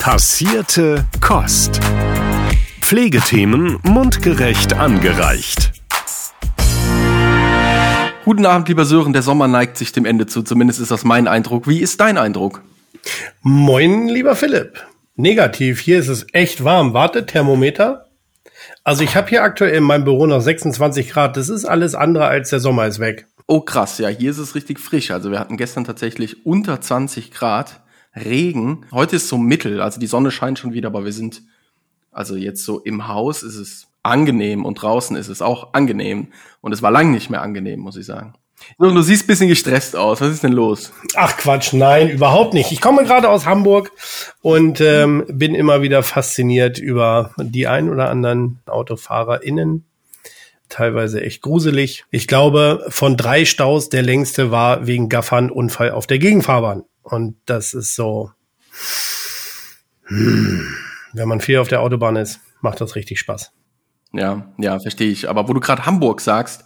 Passierte Kost. Pflegethemen mundgerecht angereicht. Guten Abend, lieber Sören. Der Sommer neigt sich dem Ende zu. Zumindest ist das mein Eindruck. Wie ist dein Eindruck? Moin, lieber Philipp. Negativ. Hier ist es echt warm. Warte, Thermometer. Also ich habe hier aktuell in meinem Büro noch 26 Grad. Das ist alles andere als der Sommer ist weg. Oh krass, ja, hier ist es richtig frisch. Also wir hatten gestern tatsächlich unter 20 Grad Regen. Heute ist so mittel, also die Sonne scheint schon wieder, aber wir sind also jetzt so im Haus ist es angenehm und draußen ist es auch angenehm und es war lang nicht mehr angenehm, muss ich sagen. Du siehst bisschen gestresst aus. Was ist denn los? Ach Quatsch, nein, überhaupt nicht. Ich komme gerade aus Hamburg und ähm, bin immer wieder fasziniert über die ein oder anderen AutofahrerInnen, teilweise echt gruselig. Ich glaube, von drei Staus der längste war wegen Gaffern Unfall auf der Gegenfahrbahn. Und das ist so, hm, wenn man viel auf der Autobahn ist, macht das richtig Spaß. Ja, ja, verstehe ich. Aber wo du gerade Hamburg sagst,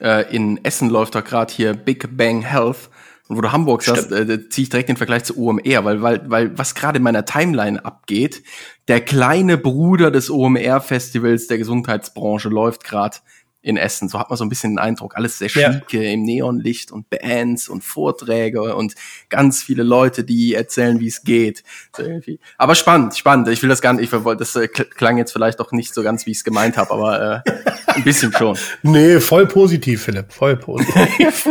äh, in Essen läuft doch gerade hier Big Bang Health. Und wo du Hamburg sagst, äh, ziehe ich direkt den Vergleich zu OMR, weil, weil, weil was gerade in meiner Timeline abgeht, der kleine Bruder des OMR-Festivals der Gesundheitsbranche läuft gerade in Essen. So hat man so ein bisschen den Eindruck, alles sehr schicke ja. im Neonlicht und Bands und Vorträge und ganz viele Leute, die erzählen, wie es geht. So irgendwie. Aber spannend, spannend. Ich will das gar nicht, ich wollte, das äh, klang jetzt vielleicht auch nicht so ganz, wie ich es gemeint habe, aber äh, ein bisschen schon. Nee, voll positiv, Philipp, voll positiv.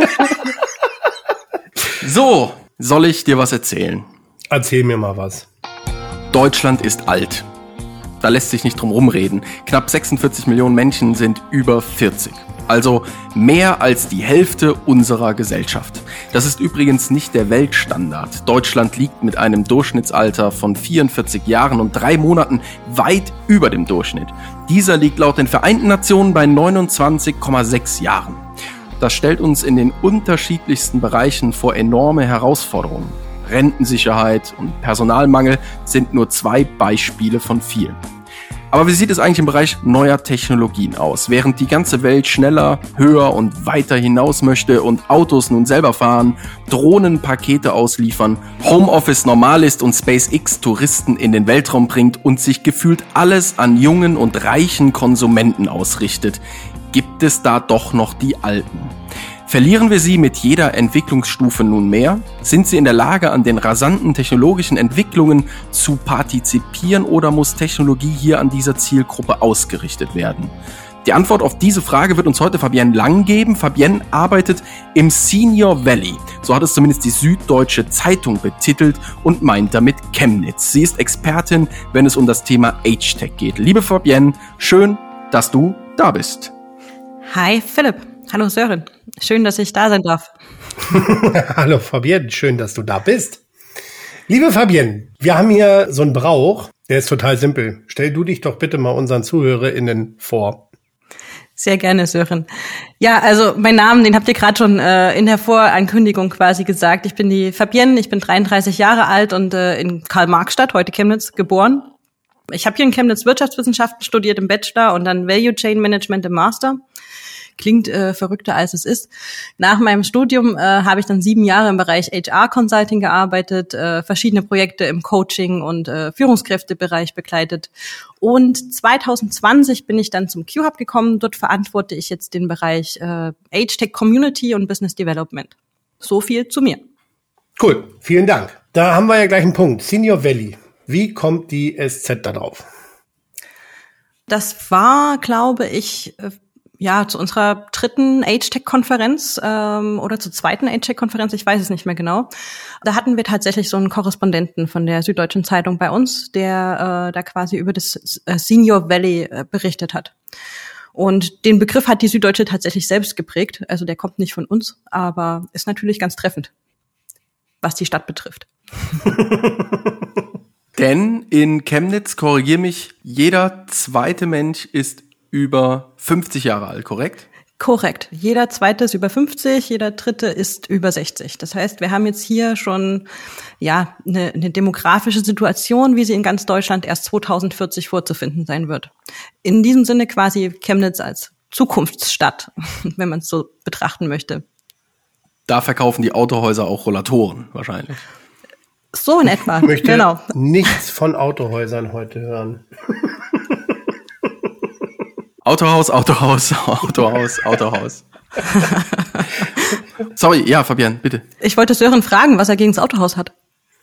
so, soll ich dir was erzählen? Erzähl mir mal was. Deutschland ist alt. Da lässt sich nicht drum rumreden. Knapp 46 Millionen Menschen sind über 40. Also mehr als die Hälfte unserer Gesellschaft. Das ist übrigens nicht der Weltstandard. Deutschland liegt mit einem Durchschnittsalter von 44 Jahren und drei Monaten weit über dem Durchschnitt. Dieser liegt laut den Vereinten Nationen bei 29,6 Jahren. Das stellt uns in den unterschiedlichsten Bereichen vor enorme Herausforderungen. Rentensicherheit und Personalmangel sind nur zwei Beispiele von vielen. Aber wie sieht es eigentlich im Bereich neuer Technologien aus? Während die ganze Welt schneller, höher und weiter hinaus möchte und Autos nun selber fahren, Drohnen Pakete ausliefern, Homeoffice normal ist und SpaceX Touristen in den Weltraum bringt und sich gefühlt alles an jungen und reichen Konsumenten ausrichtet, gibt es da doch noch die Alten. Verlieren wir sie mit jeder Entwicklungsstufe nun mehr? Sind sie in der Lage, an den rasanten technologischen Entwicklungen zu partizipieren oder muss Technologie hier an dieser Zielgruppe ausgerichtet werden? Die Antwort auf diese Frage wird uns heute Fabienne Lang geben. Fabienne arbeitet im Senior Valley. So hat es zumindest die Süddeutsche Zeitung betitelt und meint damit Chemnitz. Sie ist Expertin, wenn es um das Thema Age-Tech geht. Liebe Fabienne, schön, dass du da bist. Hi Philipp. Hallo Sören. Schön, dass ich da sein darf. Hallo Fabienne, schön, dass du da bist. Liebe Fabienne, wir haben hier so einen Brauch, der ist total simpel. Stell du dich doch bitte mal unseren ZuhörerInnen vor. Sehr gerne, Sören. Ja, also mein Name, den habt ihr gerade schon äh, in der Vorankündigung quasi gesagt. Ich bin die Fabienne, ich bin 33 Jahre alt und äh, in Karl-Marx-Stadt, heute Chemnitz, geboren. Ich habe hier in Chemnitz Wirtschaftswissenschaften studiert im Bachelor und dann Value Chain Management im Master klingt äh, verrückter als es ist. Nach meinem Studium äh, habe ich dann sieben Jahre im Bereich HR Consulting gearbeitet, äh, verschiedene Projekte im Coaching und äh, Führungskräftebereich begleitet. Und 2020 bin ich dann zum Q-Hub gekommen. Dort verantworte ich jetzt den Bereich äh, Age Tech Community und Business Development. So viel zu mir. Cool, vielen Dank. Da haben wir ja gleich einen Punkt. Senior Valley. Wie kommt die SZ da drauf? Das war, glaube ich, äh, ja, zu unserer dritten Age-Tech-Konferenz ähm, oder zur zweiten Age-Tech-Konferenz, ich weiß es nicht mehr genau. Da hatten wir tatsächlich so einen Korrespondenten von der Süddeutschen Zeitung bei uns, der äh, da quasi über das äh, Senior Valley äh, berichtet hat. Und den Begriff hat die Süddeutsche tatsächlich selbst geprägt. Also der kommt nicht von uns, aber ist natürlich ganz treffend, was die Stadt betrifft. Denn in Chemnitz, korrigier mich, jeder zweite Mensch ist über 50 Jahre alt, korrekt? Korrekt. Jeder zweite ist über 50, jeder dritte ist über 60. Das heißt, wir haben jetzt hier schon ja eine, eine demografische Situation, wie sie in ganz Deutschland erst 2040 vorzufinden sein wird. In diesem Sinne quasi Chemnitz als Zukunftsstadt, wenn man es so betrachten möchte. Da verkaufen die Autohäuser auch Rollatoren wahrscheinlich. So in etwa. Ich möchte genau. nichts von Autohäusern heute hören. Autohaus, Autohaus, Autohaus, Autohaus. Sorry, ja, Fabian, bitte. Ich wollte Sören fragen, was er gegen das Autohaus hat.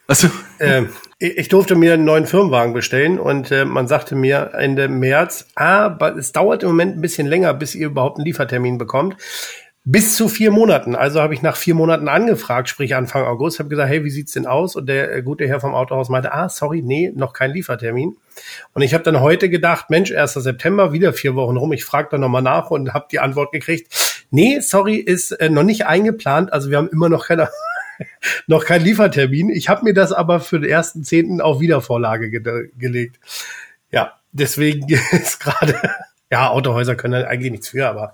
Also, Ähm, ich durfte mir einen neuen Firmenwagen bestellen und äh, man sagte mir Ende März, aber es dauert im Moment ein bisschen länger, bis ihr überhaupt einen Liefertermin bekommt. Bis zu vier Monaten. Also habe ich nach vier Monaten angefragt, sprich Anfang August, habe gesagt, hey, wie sieht's denn aus? Und der äh, gute Herr vom Autohaus meinte, ah, sorry, nee, noch kein Liefertermin. Und ich habe dann heute gedacht, Mensch, 1. September, wieder vier Wochen rum. Ich frage dann nochmal nach und habe die Antwort gekriegt, nee, sorry, ist äh, noch nicht eingeplant. Also wir haben immer noch keine noch kein Liefertermin. Ich habe mir das aber für den ersten Zehnten auf Wiedervorlage ge gelegt. Ja, deswegen ist gerade, ja, Autohäuser können eigentlich nichts für, aber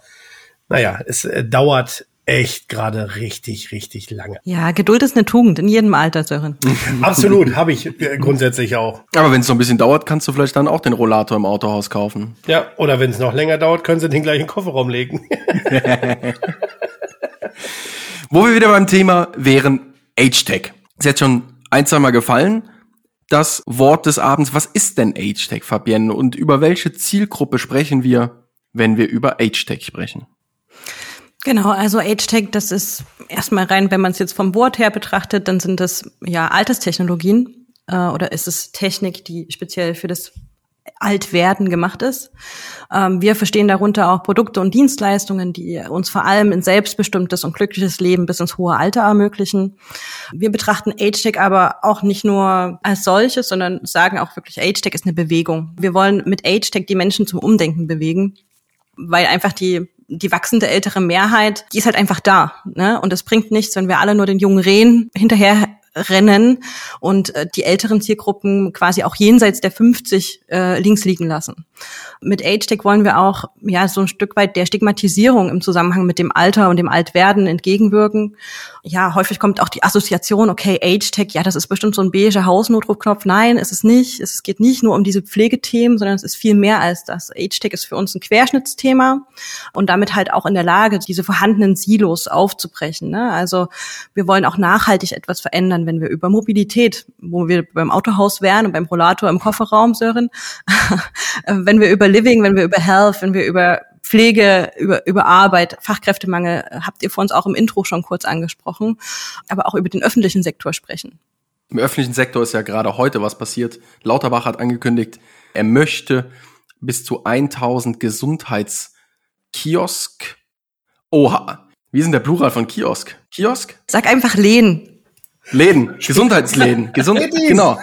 naja, es äh, dauert echt gerade richtig, richtig lange. Ja, Geduld ist eine Tugend in jedem Alter, Sören. Absolut, habe ich äh, grundsätzlich auch. aber wenn es so ein bisschen dauert, kannst du vielleicht dann auch den Rollator im Autohaus kaufen. Ja, oder wenn es noch länger dauert, können sie den gleichen Kofferraum legen. Wo wir wieder beim Thema wären, Age-Tech. Ist jetzt schon ein, zwei Mal gefallen. Das Wort des Abends, was ist denn Age-Tech, Fabienne? Und über welche Zielgruppe sprechen wir, wenn wir über Age-Tech sprechen? Genau, also Age-Tech, das ist erstmal rein, wenn man es jetzt vom Wort her betrachtet, dann sind das ja Alterstechnologien äh, oder ist es Technik, die speziell für das Altwerden gemacht ist. Ähm, wir verstehen darunter auch Produkte und Dienstleistungen, die uns vor allem ein selbstbestimmtes und glückliches Leben bis ins hohe Alter ermöglichen. Wir betrachten Age-Tech aber auch nicht nur als solches, sondern sagen auch wirklich, Age-Tech ist eine Bewegung. Wir wollen mit Age-Tech die Menschen zum Umdenken bewegen, weil einfach die die wachsende ältere Mehrheit, die ist halt einfach da. Ne? Und es bringt nichts, wenn wir alle nur den jungen Rehen hinterher rennen und äh, die älteren Zielgruppen quasi auch jenseits der 50 äh, links liegen lassen. Mit AgeTech wollen wir auch ja so ein Stück weit der Stigmatisierung im Zusammenhang mit dem Alter und dem Altwerden entgegenwirken. Ja, häufig kommt auch die Assoziation, okay, AgeTech, ja, das ist bestimmt so ein beiger Hausnotrufknopf. Nein, ist es nicht. Es geht nicht nur um diese Pflegethemen, sondern es ist viel mehr als das. AgeTech ist für uns ein Querschnittsthema und damit halt auch in der Lage, diese vorhandenen Silos aufzubrechen. Ne? Also wir wollen auch nachhaltig etwas verändern, wenn wir über Mobilität, wo wir beim Autohaus wären und beim Rollator im Kofferraum, Sören, wenn wir über Living, wenn wir über Health, wenn wir über Pflege, über, über Arbeit, Fachkräftemangel, habt ihr vor uns auch im Intro schon kurz angesprochen, aber auch über den öffentlichen Sektor sprechen. Im öffentlichen Sektor ist ja gerade heute was passiert. Lauterbach hat angekündigt, er möchte bis zu 1000 Gesundheitskiosk. Oha. Wie ist denn der Plural von Kiosk? Kiosk? Sag einfach Lehn. Läden, Gesundheitsläden, Gesund genau.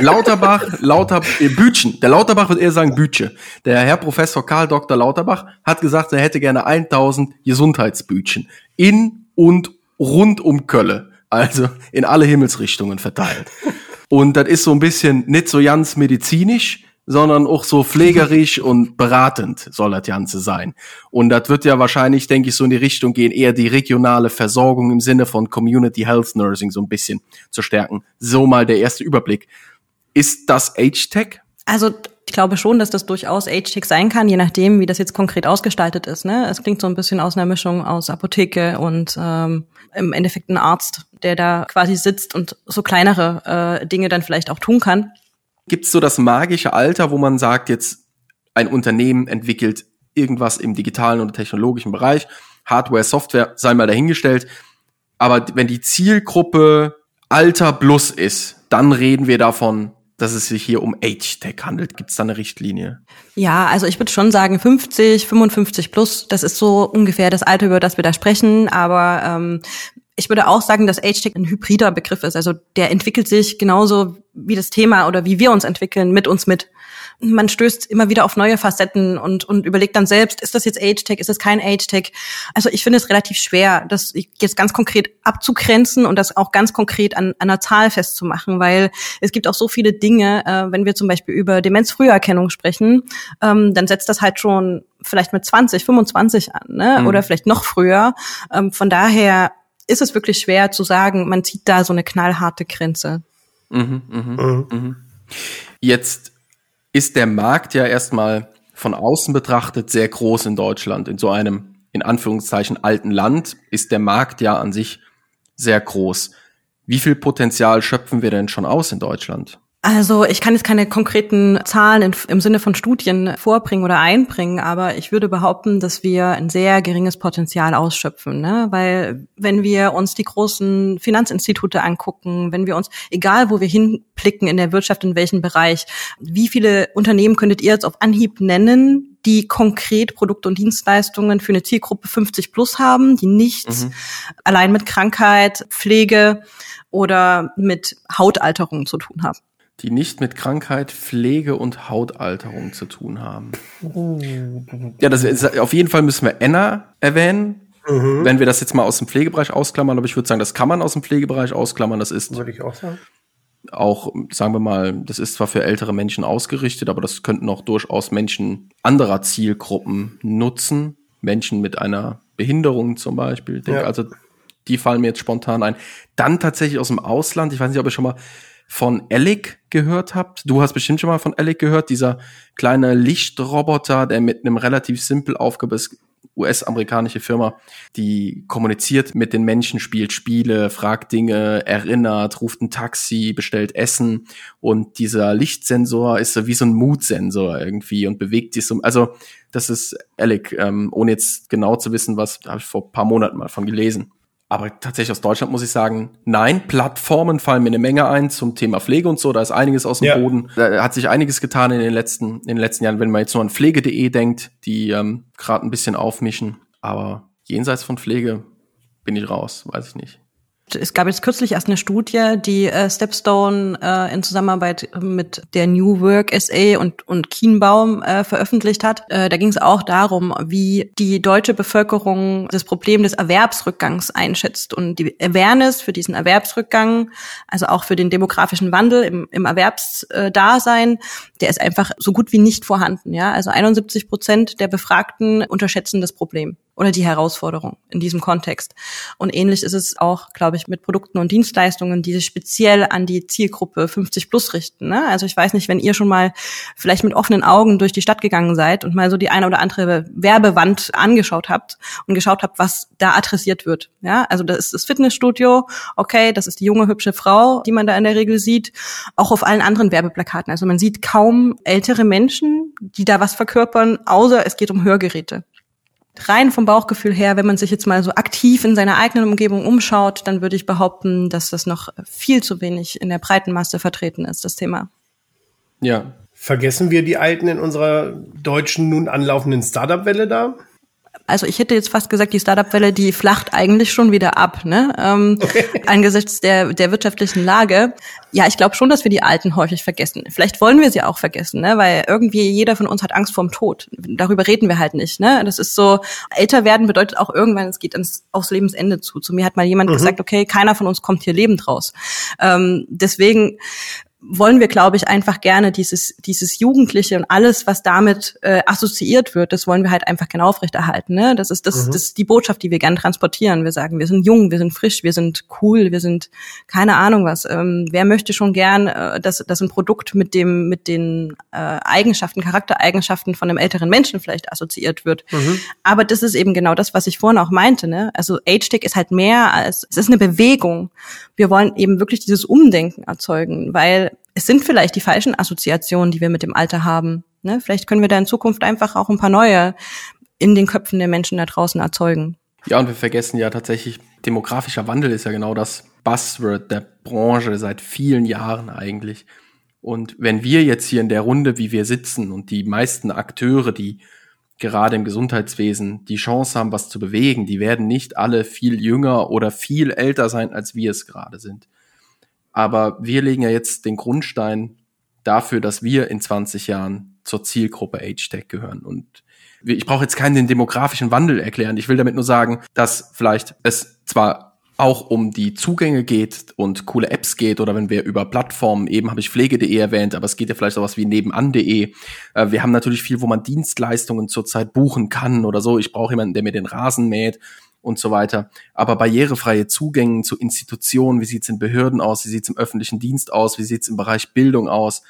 Lauterbach, Lauter äh, Bütchen. Der Lauterbach wird eher sagen Bütsche. Der Herr Professor Karl Dr. Lauterbach hat gesagt, er hätte gerne 1000 Gesundheitsbütchen in und rund um Kölle, also in alle Himmelsrichtungen verteilt. Und das ist so ein bisschen nicht so ganz medizinisch, sondern auch so pflegerisch und beratend soll das Ganze sein. Und das wird ja wahrscheinlich, denke ich, so in die Richtung gehen, eher die regionale Versorgung im Sinne von Community Health Nursing so ein bisschen zu stärken. So mal der erste Überblick. Ist das Age-Tech? Also ich glaube schon, dass das durchaus Age-Tech sein kann, je nachdem, wie das jetzt konkret ausgestaltet ist. Ne? Es klingt so ein bisschen aus einer Mischung aus Apotheke und ähm, im Endeffekt ein Arzt, der da quasi sitzt und so kleinere äh, Dinge dann vielleicht auch tun kann. Gibt es so das magische Alter, wo man sagt, jetzt ein Unternehmen entwickelt irgendwas im digitalen oder technologischen Bereich, Hardware, Software, sei mal dahingestellt. Aber wenn die Zielgruppe Alter plus ist, dann reden wir davon, dass es sich hier um Age-Tech handelt. Gibt es da eine Richtlinie? Ja, also ich würde schon sagen 50, 55 plus. Das ist so ungefähr das Alter, über das wir da sprechen. Aber ähm, ich würde auch sagen, dass Age-Tech ein hybrider Begriff ist. Also der entwickelt sich genauso wie das Thema oder wie wir uns entwickeln mit uns mit. Man stößt immer wieder auf neue Facetten und, und überlegt dann selbst, ist das jetzt Age-Tech, ist das kein Age-Tech? Also ich finde es relativ schwer, das jetzt ganz konkret abzugrenzen und das auch ganz konkret an, an einer Zahl festzumachen, weil es gibt auch so viele Dinge, äh, wenn wir zum Beispiel über Demenzfrüherkennung sprechen, ähm, dann setzt das halt schon vielleicht mit 20, 25 an, ne? Mhm. oder vielleicht noch früher. Ähm, von daher ist es wirklich schwer zu sagen, man zieht da so eine knallharte Grenze. Mhm, mhm, mhm. Jetzt ist der Markt ja erstmal von außen betrachtet sehr groß in Deutschland. In so einem, in Anführungszeichen, alten Land ist der Markt ja an sich sehr groß. Wie viel Potenzial schöpfen wir denn schon aus in Deutschland? Also ich kann jetzt keine konkreten Zahlen in, im Sinne von Studien vorbringen oder einbringen, aber ich würde behaupten, dass wir ein sehr geringes Potenzial ausschöpfen, ne? weil wenn wir uns die großen Finanzinstitute angucken, wenn wir uns, egal wo wir hinblicken in der Wirtschaft, in welchem Bereich, wie viele Unternehmen könntet ihr jetzt auf Anhieb nennen, die konkret Produkte und Dienstleistungen für eine Zielgruppe 50 plus haben, die nicht mhm. allein mit Krankheit, Pflege oder mit Hautalterungen zu tun haben die nicht mit Krankheit, Pflege und Hautalterung zu tun haben. Ja, das ist, auf jeden Fall müssen wir Enna erwähnen. Mhm. Wenn wir das jetzt mal aus dem Pflegebereich ausklammern, aber ich würde sagen, das kann man aus dem Pflegebereich ausklammern. Das ist würde ich auch sagen. Auch, sagen wir mal, das ist zwar für ältere Menschen ausgerichtet, aber das könnten auch durchaus Menschen anderer Zielgruppen nutzen. Menschen mit einer Behinderung zum Beispiel. Ja. Also die fallen mir jetzt spontan ein. Dann tatsächlich aus dem Ausland. Ich weiß nicht, ob ihr schon mal von Alec gehört habt. Du hast bestimmt schon mal von Alec gehört, dieser kleine Lichtroboter, der mit einem relativ simpel aufgebautes US-amerikanische Firma, die kommuniziert mit den Menschen, spielt Spiele, fragt Dinge, erinnert, ruft ein Taxi, bestellt Essen und dieser Lichtsensor ist so wie so ein Mood-Sensor irgendwie und bewegt sich so. Also das ist Alec, ähm, ohne jetzt genau zu wissen, was, habe ich vor paar Monaten mal von gelesen. Aber tatsächlich aus Deutschland muss ich sagen, nein, Plattformen fallen mir eine Menge ein zum Thema Pflege und so. Da ist einiges aus dem ja. Boden. Da hat sich einiges getan in den letzten, in den letzten Jahren, wenn man jetzt nur an Pflege.de denkt, die ähm, gerade ein bisschen aufmischen. Aber jenseits von Pflege bin ich raus, weiß ich nicht. Es gab jetzt kürzlich erst eine Studie, die äh, Stepstone äh, in Zusammenarbeit mit der New Work SA und, und Kienbaum äh, veröffentlicht hat. Äh, da ging es auch darum, wie die deutsche Bevölkerung das Problem des Erwerbsrückgangs einschätzt und die Awareness für diesen Erwerbsrückgang, also auch für den demografischen Wandel im, im Erwerbsdasein, der ist einfach so gut wie nicht vorhanden. Ja, also 71 Prozent der Befragten unterschätzen das Problem oder die Herausforderung in diesem Kontext. Und ähnlich ist es auch, glaube ich, mit Produkten und Dienstleistungen, die sich speziell an die Zielgruppe 50 plus richten. Ne? Also ich weiß nicht, wenn ihr schon mal vielleicht mit offenen Augen durch die Stadt gegangen seid und mal so die eine oder andere Werbewand angeschaut habt und geschaut habt, was da adressiert wird. Ja, also das ist das Fitnessstudio, okay, das ist die junge hübsche Frau, die man da in der Regel sieht, auch auf allen anderen Werbeplakaten. Also man sieht kaum ältere Menschen, die da was verkörpern, außer es geht um Hörgeräte rein vom Bauchgefühl her, wenn man sich jetzt mal so aktiv in seiner eigenen Umgebung umschaut, dann würde ich behaupten, dass das noch viel zu wenig in der breiten Masse vertreten ist, das Thema. Ja. Vergessen wir die Alten in unserer deutschen nun anlaufenden Startup-Welle da? Also ich hätte jetzt fast gesagt, die Startup-Welle, die flacht eigentlich schon wieder ab, ne? Ähm, okay. Angesichts der, der wirtschaftlichen Lage. Ja, ich glaube schon, dass wir die Alten häufig vergessen. Vielleicht wollen wir sie auch vergessen, ne? Weil irgendwie jeder von uns hat Angst vorm Tod. Darüber reden wir halt nicht, ne? Das ist so, älter werden bedeutet auch irgendwann, es geht ans, aufs Lebensende zu. Zu mir hat mal jemand mhm. gesagt, okay, keiner von uns kommt hier lebend raus. Ähm, deswegen wollen wir, glaube ich, einfach gerne dieses, dieses Jugendliche und alles, was damit äh, assoziiert wird, das wollen wir halt einfach gerne aufrechterhalten. Ne? Das ist das, mhm. das ist die Botschaft, die wir gerne transportieren. Wir sagen, wir sind jung, wir sind frisch, wir sind cool, wir sind keine Ahnung was. Ähm, wer möchte schon gern, äh, dass, dass ein Produkt mit dem mit den äh, Eigenschaften, Charaktereigenschaften von einem älteren Menschen vielleicht assoziiert wird? Mhm. Aber das ist eben genau das, was ich vorhin auch meinte. Ne? Also Age-Tech ist halt mehr als es ist eine Bewegung. Wir wollen eben wirklich dieses Umdenken erzeugen, weil es sind vielleicht die falschen Assoziationen, die wir mit dem Alter haben. Ne? Vielleicht können wir da in Zukunft einfach auch ein paar neue in den Köpfen der Menschen da draußen erzeugen. Ja, und wir vergessen ja tatsächlich, demografischer Wandel ist ja genau das Buzzword der Branche seit vielen Jahren eigentlich. Und wenn wir jetzt hier in der Runde, wie wir sitzen und die meisten Akteure, die gerade im Gesundheitswesen die Chance haben, was zu bewegen, die werden nicht alle viel jünger oder viel älter sein, als wir es gerade sind. Aber wir legen ja jetzt den Grundstein dafür, dass wir in 20 Jahren zur Zielgruppe Age-Tech gehören. Und ich brauche jetzt keinen den demografischen Wandel erklären. Ich will damit nur sagen, dass vielleicht es zwar auch um die Zugänge geht und coole Apps geht oder wenn wir über Plattformen, eben habe ich pflege.de erwähnt, aber es geht ja vielleicht auch was wie nebenan.de. Äh, wir haben natürlich viel, wo man Dienstleistungen zurzeit buchen kann oder so. Ich brauche jemanden, der mir den Rasen mäht und so weiter. Aber barrierefreie Zugänge zu Institutionen, wie sieht's in Behörden aus, wie sieht's im öffentlichen Dienst aus, wie sieht's im Bereich Bildung aus,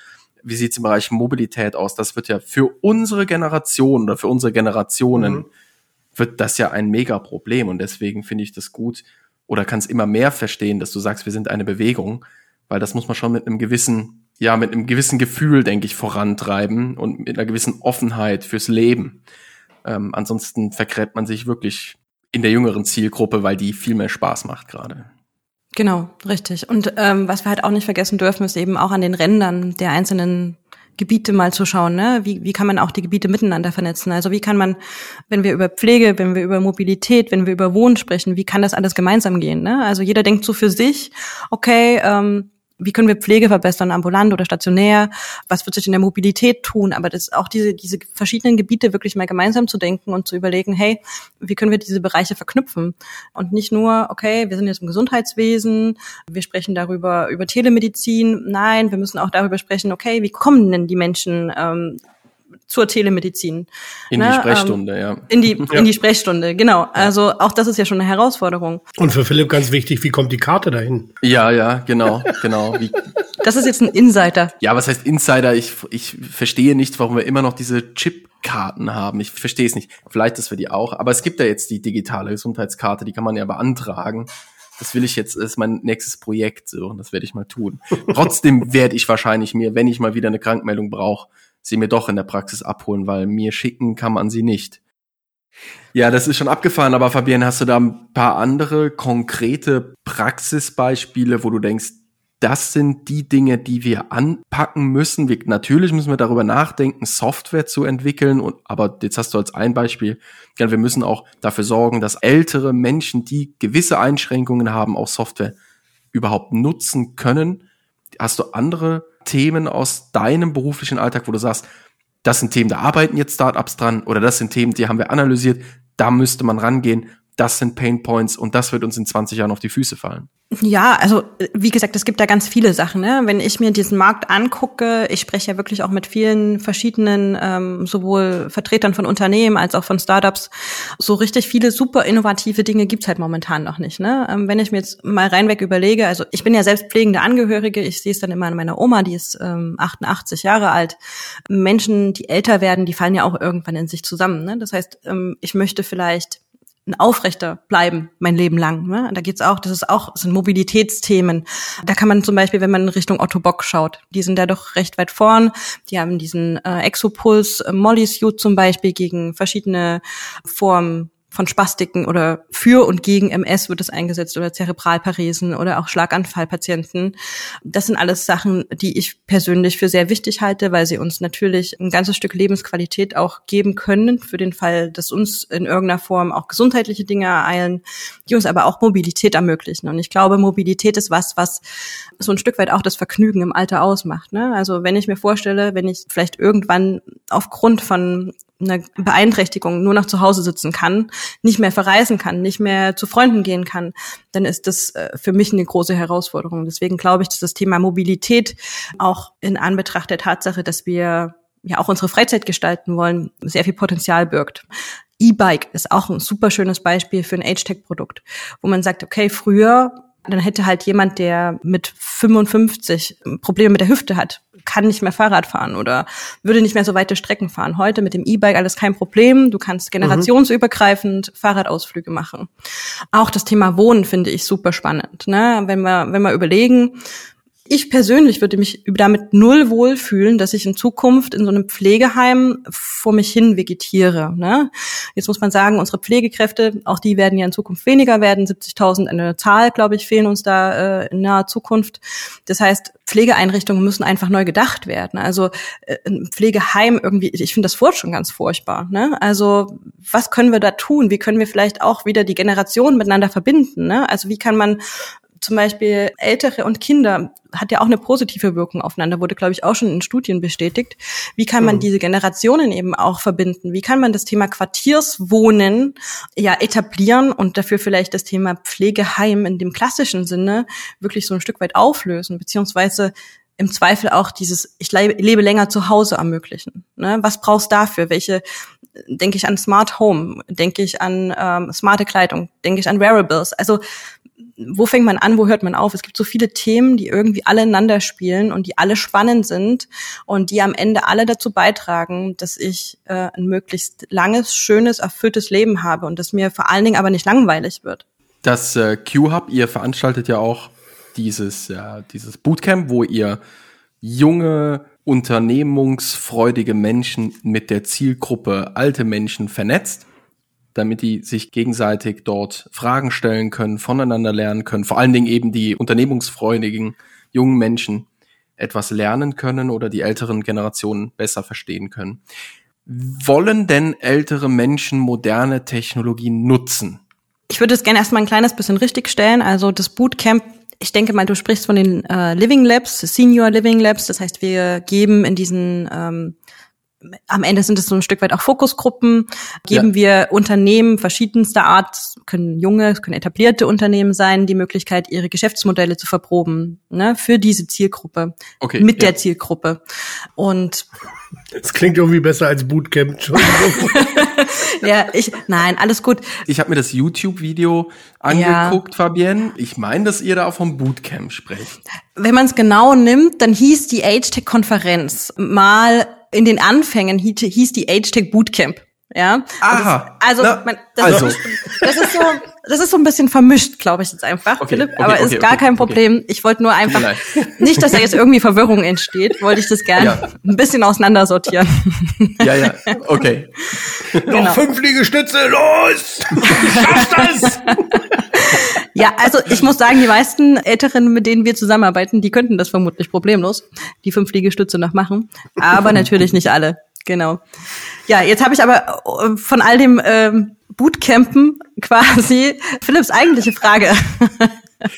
wie sieht's im Bereich Mobilität aus, das wird ja für unsere Generation oder für unsere Generationen mhm. wird das ja ein Mega-Problem und deswegen finde ich das gut, oder kann es immer mehr verstehen, dass du sagst, wir sind eine Bewegung, weil das muss man schon mit einem gewissen, ja, mit einem gewissen Gefühl, denke ich, vorantreiben und mit einer gewissen Offenheit fürs Leben. Ähm, ansonsten vergräbt man sich wirklich in der jüngeren Zielgruppe, weil die viel mehr Spaß macht gerade. Genau, richtig. Und ähm, was wir halt auch nicht vergessen dürfen, ist eben auch an den Rändern der einzelnen Gebiete mal zu schauen, ne? Wie, wie kann man auch die Gebiete miteinander vernetzen? Also wie kann man, wenn wir über Pflege, wenn wir über Mobilität, wenn wir über Wohnen sprechen, wie kann das alles gemeinsam gehen? Ne? Also jeder denkt so für sich, okay, ähm, wie können wir Pflege verbessern, ambulant oder stationär, was wird sich in der Mobilität tun, aber das auch diese, diese verschiedenen Gebiete wirklich mal gemeinsam zu denken und zu überlegen, hey, wie können wir diese Bereiche verknüpfen? Und nicht nur, okay, wir sind jetzt im Gesundheitswesen, wir sprechen darüber, über Telemedizin, nein, wir müssen auch darüber sprechen, okay, wie kommen denn die Menschen ähm, zur Telemedizin. In ne? die Sprechstunde, ähm, ja. In die, ja. in die Sprechstunde, genau. Also auch das ist ja schon eine Herausforderung. Und für Philipp ganz wichtig, wie kommt die Karte dahin? Ja, ja, genau, genau. Wie, das ist jetzt ein Insider. Ja, was heißt Insider? Ich, ich verstehe nicht, warum wir immer noch diese Chip-Karten haben. Ich verstehe es nicht. Vielleicht, dass wir die auch. Aber es gibt ja jetzt die digitale Gesundheitskarte, die kann man ja beantragen. Das will ich jetzt, das ist mein nächstes Projekt, so, und das werde ich mal tun. Trotzdem werde ich wahrscheinlich mir, wenn ich mal wieder eine Krankmeldung brauche, sie mir doch in der Praxis abholen, weil mir schicken kann man sie nicht. Ja, das ist schon abgefahren, aber Fabian, hast du da ein paar andere konkrete Praxisbeispiele, wo du denkst, das sind die Dinge, die wir anpacken müssen. Wir, natürlich müssen wir darüber nachdenken, Software zu entwickeln. Und, aber jetzt hast du als ein Beispiel, wir müssen auch dafür sorgen, dass ältere Menschen, die gewisse Einschränkungen haben, auch Software überhaupt nutzen können. Hast du andere Themen aus deinem beruflichen Alltag, wo du sagst, das sind Themen, da arbeiten jetzt Startups dran oder das sind Themen, die haben wir analysiert, da müsste man rangehen, das sind Pain Points und das wird uns in 20 Jahren auf die Füße fallen. Ja, also wie gesagt, es gibt da ganz viele Sachen. Ne? Wenn ich mir diesen Markt angucke, ich spreche ja wirklich auch mit vielen verschiedenen, ähm, sowohl Vertretern von Unternehmen als auch von Startups. So richtig viele super innovative Dinge gibt's halt momentan noch nicht. Ne? Ähm, wenn ich mir jetzt mal reinweg überlege, also ich bin ja selbst pflegende Angehörige, ich sehe es dann immer an meiner Oma, die ist ähm, 88 Jahre alt. Menschen, die älter werden, die fallen ja auch irgendwann in sich zusammen. Ne? Das heißt, ähm, ich möchte vielleicht ein aufrechter bleiben mein Leben lang. Ne? Da geht's auch, das ist auch, das sind Mobilitätsthemen. Da kann man zum Beispiel, wenn man in Richtung Otto Bock schaut, die sind da doch recht weit vorn. Die haben diesen äh, Exopuls äh, Molly Suit zum Beispiel gegen verschiedene Formen von Spastiken oder für und gegen MS wird es eingesetzt oder Zerebralparesen oder auch Schlaganfallpatienten. Das sind alles Sachen, die ich persönlich für sehr wichtig halte, weil sie uns natürlich ein ganzes Stück Lebensqualität auch geben können für den Fall, dass uns in irgendeiner Form auch gesundheitliche Dinge ereilen, die uns aber auch Mobilität ermöglichen. Und ich glaube, Mobilität ist was, was so ein Stück weit auch das Vergnügen im Alter ausmacht. Ne? Also wenn ich mir vorstelle, wenn ich vielleicht irgendwann aufgrund von einer Beeinträchtigung nur noch zu Hause sitzen kann, nicht mehr verreisen kann, nicht mehr zu Freunden gehen kann, dann ist das äh, für mich eine große Herausforderung. Deswegen glaube ich, dass das Thema Mobilität auch in Anbetracht der Tatsache, dass wir ja auch unsere Freizeit gestalten wollen, sehr viel Potenzial birgt. E-Bike ist auch ein super schönes Beispiel für ein Age-Tech-Produkt, wo man sagt, okay, früher dann hätte halt jemand, der mit 55 Probleme mit der Hüfte hat, kann nicht mehr Fahrrad fahren oder würde nicht mehr so weite Strecken fahren. Heute mit dem E-Bike alles kein Problem. Du kannst generationsübergreifend. Fahrradausflüge machen. Auch das Thema Wohnen finde ich super spannend. Ne? Wenn wir, wenn wir überlegen, ich persönlich würde mich damit null wohlfühlen, dass ich in Zukunft in so einem Pflegeheim vor mich hin vegetiere. Ne? Jetzt muss man sagen, unsere Pflegekräfte, auch die werden ja in Zukunft weniger werden. 70.000 eine Zahl, glaube ich, fehlen uns da äh, in naher Zukunft. Das heißt, Pflegeeinrichtungen müssen einfach neu gedacht werden. Also äh, ein Pflegeheim irgendwie, ich finde das Wort schon ganz furchtbar. Ne? Also was können wir da tun? Wie können wir vielleicht auch wieder die Generationen miteinander verbinden? Ne? Also wie kann man zum Beispiel Ältere und Kinder hat ja auch eine positive Wirkung aufeinander, wurde, glaube ich, auch schon in Studien bestätigt. Wie kann man mhm. diese Generationen eben auch verbinden? Wie kann man das Thema Quartierswohnen ja etablieren und dafür vielleicht das Thema Pflegeheim in dem klassischen Sinne wirklich so ein Stück weit auflösen, beziehungsweise im Zweifel auch dieses Ich lebe länger zu Hause ermöglichen. Ne? Was brauchst du dafür? Welche denke ich an Smart Home, denke ich an ähm, smarte Kleidung, denke ich an Wearables. Also wo fängt man an, wo hört man auf? Es gibt so viele Themen, die irgendwie alle ineinander spielen und die alle spannend sind und die am Ende alle dazu beitragen, dass ich äh, ein möglichst langes, schönes, erfülltes Leben habe und dass mir vor allen Dingen aber nicht langweilig wird. Das äh, Q-Hub, ihr veranstaltet ja auch dieses, äh, dieses Bootcamp, wo ihr junge, unternehmungsfreudige Menschen mit der Zielgruppe alte Menschen vernetzt, damit die sich gegenseitig dort Fragen stellen können, voneinander lernen können, vor allen Dingen eben die unternehmungsfreudigen jungen Menschen etwas lernen können oder die älteren Generationen besser verstehen können. Wollen denn ältere Menschen moderne Technologien nutzen? Ich würde es gerne erstmal ein kleines bisschen richtigstellen. Also das Bootcamp ich denke mal, du sprichst von den äh, Living Labs, Senior Living Labs. Das heißt, wir geben in diesen ähm, am Ende sind es so ein Stück weit auch Fokusgruppen, geben ja. wir Unternehmen verschiedenster Art, können junge, können etablierte Unternehmen sein, die Möglichkeit, ihre Geschäftsmodelle zu verproben, ne, für diese Zielgruppe, okay, mit ja. der Zielgruppe. Und das klingt irgendwie besser als Bootcamp. Ja, ich, nein, alles gut. Ich habe mir das YouTube-Video angeguckt, ja. Fabienne. Ich meine, dass ihr da auch vom Bootcamp sprecht. Wenn man es genau nimmt, dann hieß die Age-Tech-Konferenz mal in den Anfängen hieß die Age-Tech Bootcamp. Ja. Aha. also, Na, man, das, also. Ist, das ist so, das ist so ein bisschen vermischt, glaube ich jetzt einfach, okay, Philipp. Okay, aber okay, ist gar kein Problem. Ich wollte nur einfach nicht, dass da jetzt irgendwie Verwirrung entsteht, wollte ich das gerne ja. ein bisschen auseinandersortieren. Ja, ja, okay. Genau. Noch fünf Liegestütze, los! Ich schaff das! Ja, also ich muss sagen, die meisten Älteren, mit denen wir zusammenarbeiten, die könnten das vermutlich problemlos, die fünf Liegestütze noch machen. Aber natürlich nicht alle. Genau. Ja, jetzt habe ich aber äh, von all dem ähm, Bootcampen quasi Philipps eigentliche Frage.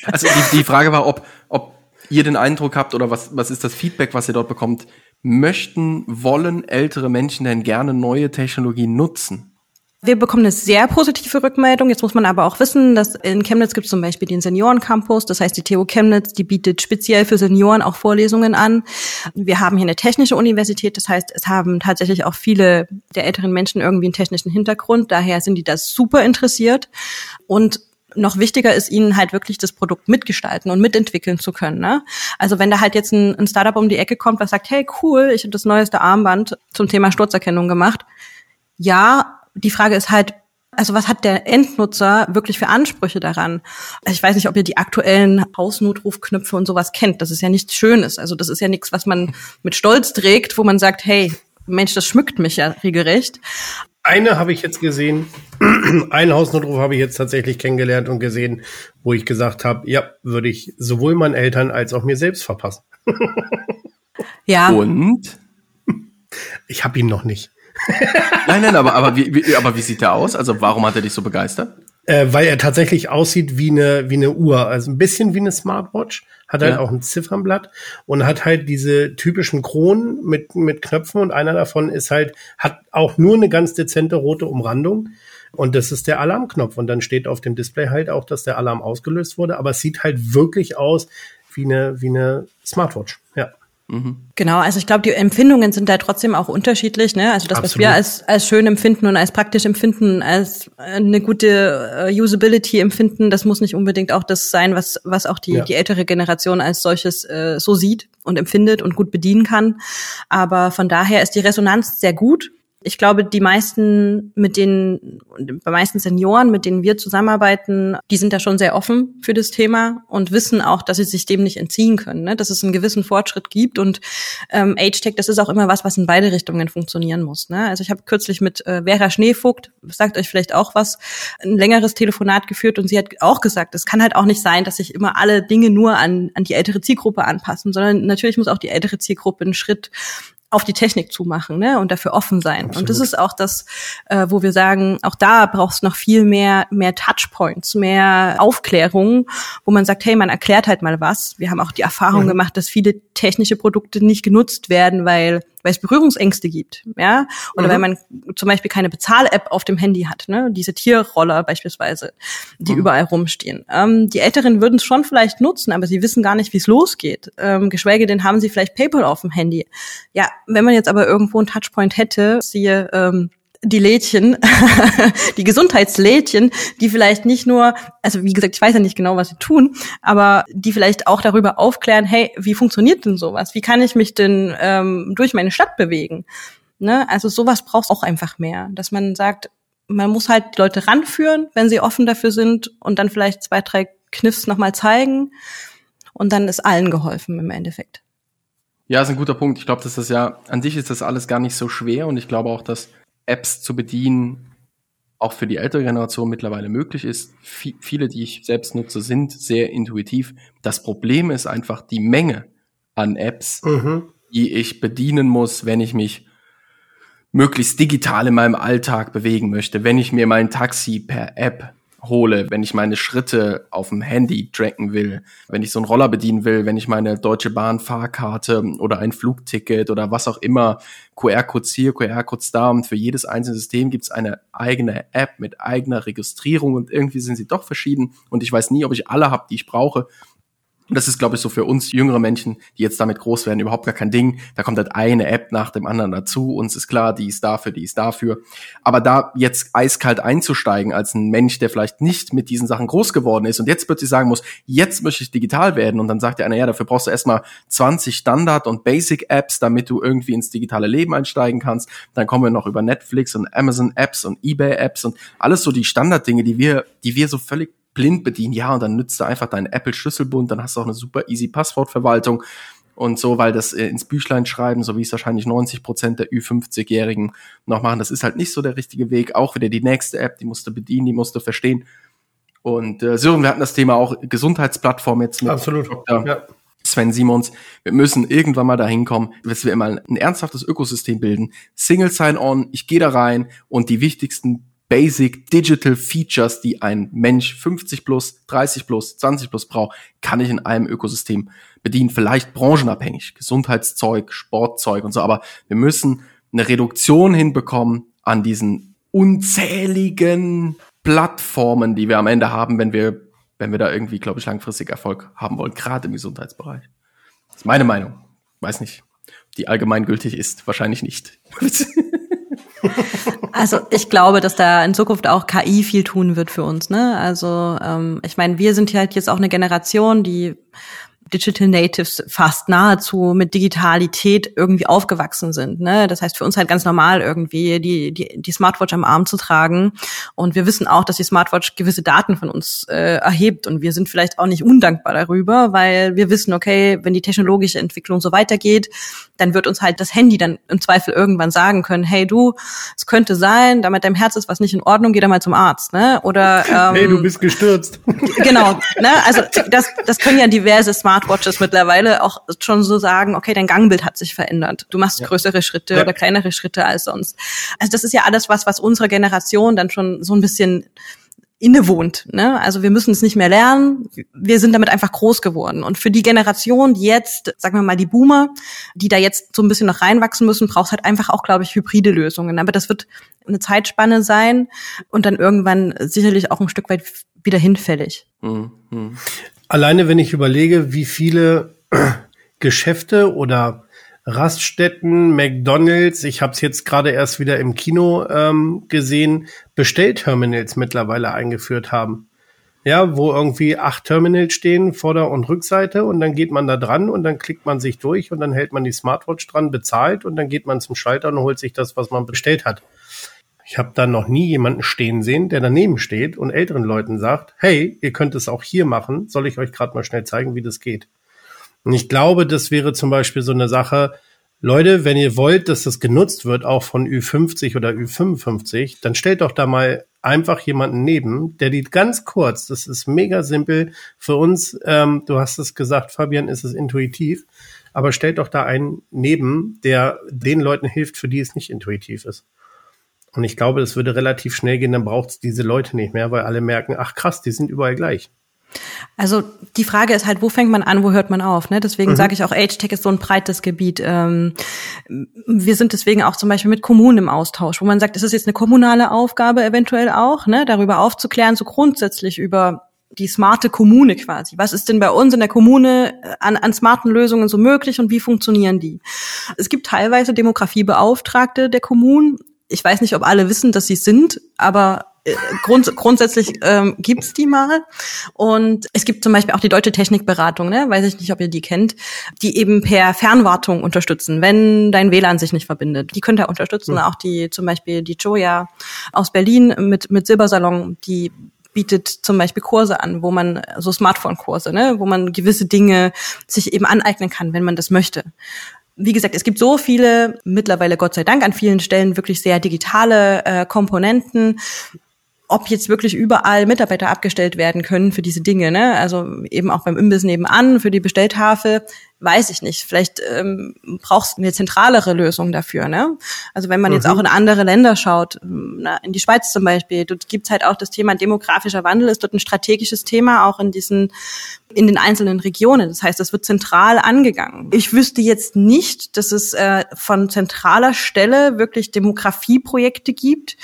Also die, die Frage war, ob, ob ihr den Eindruck habt oder was, was ist das Feedback, was ihr dort bekommt? Möchten, wollen ältere Menschen denn gerne neue Technologien nutzen? Wir bekommen eine sehr positive Rückmeldung. Jetzt muss man aber auch wissen, dass in Chemnitz gibt es zum Beispiel den Seniorencampus. Das heißt, die TU Chemnitz, die bietet speziell für Senioren auch Vorlesungen an. Wir haben hier eine technische Universität. Das heißt, es haben tatsächlich auch viele der älteren Menschen irgendwie einen technischen Hintergrund. Daher sind die da super interessiert. Und noch wichtiger ist ihnen halt wirklich das Produkt mitgestalten und mitentwickeln zu können. Ne? Also wenn da halt jetzt ein, ein Startup um die Ecke kommt, was sagt, hey cool, ich habe das neueste Armband zum Thema Sturzerkennung gemacht. Ja, die Frage ist halt, also was hat der Endnutzer wirklich für Ansprüche daran? Also ich weiß nicht, ob ihr die aktuellen Hausnotrufknöpfe und sowas kennt. Das ist ja nichts Schönes. Also das ist ja nichts, was man mit Stolz trägt, wo man sagt, hey, Mensch, das schmückt mich ja regelrecht. Eine habe ich jetzt gesehen, einen Hausnotruf habe ich jetzt tatsächlich kennengelernt und gesehen, wo ich gesagt habe, ja, würde ich sowohl meinen Eltern als auch mir selbst verpassen. ja. Und? Ich habe ihn noch nicht nein, nein, aber, aber, wie, wie, aber wie sieht der aus? Also warum hat er dich so begeistert? Äh, weil er tatsächlich aussieht wie eine, wie eine Uhr, also ein bisschen wie eine Smartwatch, hat halt ja. auch ein Ziffernblatt und hat halt diese typischen Kronen mit, mit Knöpfen und einer davon ist halt, hat auch nur eine ganz dezente rote Umrandung. Und das ist der Alarmknopf. Und dann steht auf dem Display halt auch, dass der Alarm ausgelöst wurde. Aber es sieht halt wirklich aus wie eine, wie eine Smartwatch. Ja. Mhm. Genau, also ich glaube, die Empfindungen sind da trotzdem auch unterschiedlich. Ne? Also das, Absolut. was wir als, als schön empfinden und als praktisch empfinden, als eine gute uh, Usability empfinden, das muss nicht unbedingt auch das sein, was, was auch die, ja. die ältere Generation als solches äh, so sieht und empfindet und gut bedienen kann. Aber von daher ist die Resonanz sehr gut ich glaube, die meisten, mit denen, bei meisten Senioren, mit denen wir zusammenarbeiten, die sind da schon sehr offen für das Thema und wissen auch, dass sie sich dem nicht entziehen können, ne? dass es einen gewissen Fortschritt gibt. Und ähm, Age-Tech, das ist auch immer was, was in beide Richtungen funktionieren muss. Ne? Also ich habe kürzlich mit äh, Vera Schneevogt, sagt euch vielleicht auch was, ein längeres Telefonat geführt und sie hat auch gesagt, es kann halt auch nicht sein, dass sich immer alle Dinge nur an, an die ältere Zielgruppe anpassen, sondern natürlich muss auch die ältere Zielgruppe einen Schritt auf die Technik zumachen ne? und dafür offen sein. Absolut. Und das ist auch das, äh, wo wir sagen, auch da brauchst du noch viel mehr, mehr Touchpoints, mehr Aufklärung, wo man sagt, hey, man erklärt halt mal was. Wir haben auch die Erfahrung mhm. gemacht, dass viele technische Produkte nicht genutzt werden, weil weil es Berührungsängste gibt, ja, oder mhm. weil man zum Beispiel keine Bezahl-App auf dem Handy hat, ne, diese Tierroller beispielsweise, die mhm. überall rumstehen. Ähm, die Älteren würden es schon vielleicht nutzen, aber sie wissen gar nicht, wie es losgeht. Ähm, geschweige denn haben sie vielleicht PayPal auf dem Handy. Ja, wenn man jetzt aber irgendwo einen Touchpoint hätte, siehe ähm, die Lädchen, die Gesundheitslädchen, die vielleicht nicht nur, also wie gesagt, ich weiß ja nicht genau, was sie tun, aber die vielleicht auch darüber aufklären, hey, wie funktioniert denn sowas? Wie kann ich mich denn ähm, durch meine Stadt bewegen? Ne? Also sowas braucht auch einfach mehr, dass man sagt, man muss halt die Leute ranführen, wenn sie offen dafür sind und dann vielleicht zwei, drei Kniffs nochmal zeigen und dann ist allen geholfen im Endeffekt. Ja, ist ein guter Punkt. Ich glaube, dass das ja, an sich ist das alles gar nicht so schwer und ich glaube auch, dass Apps zu bedienen auch für die ältere Generation mittlerweile möglich ist. V viele, die ich selbst nutze, sind sehr intuitiv. Das Problem ist einfach die Menge an Apps, mhm. die ich bedienen muss, wenn ich mich möglichst digital in meinem Alltag bewegen möchte, wenn ich mir mein Taxi per App hole, wenn ich meine Schritte auf dem Handy tracken will, wenn ich so einen Roller bedienen will, wenn ich meine Deutsche Bahn Fahrkarte oder ein Flugticket oder was auch immer, QR-Codes hier, QR-Codes da und für jedes einzelne System gibt es eine eigene App mit eigener Registrierung und irgendwie sind sie doch verschieden und ich weiß nie, ob ich alle habe, die ich brauche und das ist, glaube ich, so für uns jüngere Menschen, die jetzt damit groß werden, überhaupt gar kein Ding. Da kommt halt eine App nach dem anderen dazu. Uns ist klar, die ist dafür, die ist dafür. Aber da jetzt eiskalt einzusteigen als ein Mensch, der vielleicht nicht mit diesen Sachen groß geworden ist und jetzt plötzlich sagen muss, jetzt möchte ich digital werden. Und dann sagt der einer, ja, dafür brauchst du erstmal 20 Standard- und Basic-Apps, damit du irgendwie ins digitale Leben einsteigen kannst. Dann kommen wir noch über Netflix und Amazon-Apps und eBay-Apps und alles so die Standarddinge, die wir, die wir so völlig blind bedienen. Ja, und dann nützt du einfach deinen Apple-Schlüsselbund, dann hast du auch eine super easy Passwortverwaltung und so, weil das äh, ins Büchlein schreiben, so wie es wahrscheinlich 90 Prozent der Ü50-Jährigen noch machen, das ist halt nicht so der richtige Weg. Auch wieder die nächste App, die musst du bedienen, die musst du verstehen. Und äh, Sören, wir hatten das Thema auch Gesundheitsplattform jetzt mit Absolut. Dr. Ja. Sven Simons. Wir müssen irgendwann mal dahin kommen, dass wir immer ein ernsthaftes Ökosystem bilden. Single Sign-On, ich gehe da rein und die wichtigsten Basic Digital Features, die ein Mensch 50 plus, 30 plus, 20 plus braucht, kann ich in einem Ökosystem bedienen. Vielleicht branchenabhängig, Gesundheitszeug, Sportzeug und so. Aber wir müssen eine Reduktion hinbekommen an diesen unzähligen Plattformen, die wir am Ende haben, wenn wir, wenn wir da irgendwie, glaube ich, langfristig Erfolg haben wollen, gerade im Gesundheitsbereich. Das ist meine Meinung. Weiß nicht, die allgemeingültig ist. Wahrscheinlich nicht. Also ich glaube, dass da in Zukunft auch KI viel tun wird für uns. Ne? Also ähm, ich meine, wir sind halt jetzt auch eine Generation, die Digital Natives fast nahezu mit Digitalität irgendwie aufgewachsen sind. Ne? Das heißt für uns halt ganz normal irgendwie die, die, die Smartwatch am Arm zu tragen. Und wir wissen auch, dass die Smartwatch gewisse Daten von uns äh, erhebt. Und wir sind vielleicht auch nicht undankbar darüber, weil wir wissen, okay, wenn die technologische Entwicklung so weitergeht, dann wird uns halt das Handy dann im Zweifel irgendwann sagen können, hey du, es könnte sein, da mit deinem Herz ist was nicht in Ordnung, geh da mal zum Arzt. Ne? Oder ähm, Hey, du bist gestürzt. Genau, ne? also das, das können ja diverse Smart Smartwatches mittlerweile auch schon so sagen, okay, dein Gangbild hat sich verändert. Du machst ja. größere Schritte ja. oder kleinere Schritte als sonst. Also das ist ja alles was, was unsere Generation dann schon so ein bisschen innewohnt. Ne? Also wir müssen es nicht mehr lernen, wir sind damit einfach groß geworden. Und für die Generation, die jetzt, sagen wir mal, die Boomer, die da jetzt so ein bisschen noch reinwachsen müssen, braucht halt einfach auch, glaube ich, hybride Lösungen. Aber das wird eine Zeitspanne sein und dann irgendwann sicherlich auch ein Stück weit wieder hinfällig. Mhm. Alleine wenn ich überlege, wie viele Geschäfte oder Raststätten, McDonald's, ich habe es jetzt gerade erst wieder im Kino ähm, gesehen, Bestellterminals mittlerweile eingeführt haben. Ja, wo irgendwie acht Terminals stehen, Vorder- und Rückseite, und dann geht man da dran und dann klickt man sich durch und dann hält man die Smartwatch dran, bezahlt und dann geht man zum Schalter und holt sich das, was man bestellt hat. Ich habe da noch nie jemanden stehen sehen, der daneben steht und älteren Leuten sagt, hey, ihr könnt es auch hier machen, soll ich euch gerade mal schnell zeigen, wie das geht. Und ich glaube, das wäre zum Beispiel so eine Sache, Leute, wenn ihr wollt, dass das genutzt wird, auch von Ü50 oder Ü55, dann stellt doch da mal einfach jemanden neben, der die ganz kurz, das ist mega simpel für uns, ähm, du hast es gesagt, Fabian, ist es intuitiv, aber stellt doch da einen neben, der den Leuten hilft, für die es nicht intuitiv ist. Und ich glaube, das würde relativ schnell gehen, dann braucht es diese Leute nicht mehr, weil alle merken, ach krass, die sind überall gleich. Also die Frage ist halt, wo fängt man an, wo hört man auf? Ne? Deswegen mhm. sage ich auch, Age-Tech ist so ein breites Gebiet. Ähm, wir sind deswegen auch zum Beispiel mit Kommunen im Austausch, wo man sagt, ist es jetzt eine kommunale Aufgabe eventuell auch, ne? darüber aufzuklären, so grundsätzlich über die smarte Kommune quasi. Was ist denn bei uns in der Kommune an, an smarten Lösungen so möglich und wie funktionieren die? Es gibt teilweise Demografiebeauftragte der Kommunen, ich weiß nicht, ob alle wissen, dass sie sind, aber äh, grund, grundsätzlich ähm, gibt's die mal. Und es gibt zum Beispiel auch die Deutsche Technikberatung, ne? weiß ich nicht, ob ihr die kennt, die eben per Fernwartung unterstützen, wenn dein WLAN sich nicht verbindet. Die könnt ihr unterstützen. Mhm. Auch die zum Beispiel die Joya aus Berlin mit, mit Silbersalon, die bietet zum Beispiel Kurse an, wo man, so Smartphone-Kurse, ne, wo man gewisse Dinge sich eben aneignen kann, wenn man das möchte. Wie gesagt, es gibt so viele, mittlerweile Gott sei Dank an vielen Stellen wirklich sehr digitale äh, Komponenten, ob jetzt wirklich überall Mitarbeiter abgestellt werden können für diese Dinge, ne? Also eben auch beim Imbiss nebenan für die Bestelltafel, weiß ich nicht. Vielleicht ähm, brauchst du eine zentralere Lösung dafür, ne? Also wenn man mhm. jetzt auch in andere Länder schaut, na, in die Schweiz zum Beispiel, dort gibt's halt auch das Thema demografischer Wandel, ist dort ein strategisches Thema, auch in diesen, in den einzelnen Regionen. Das heißt, das wird zentral angegangen. Ich wüsste jetzt nicht, dass es äh, von zentraler Stelle wirklich Demografieprojekte gibt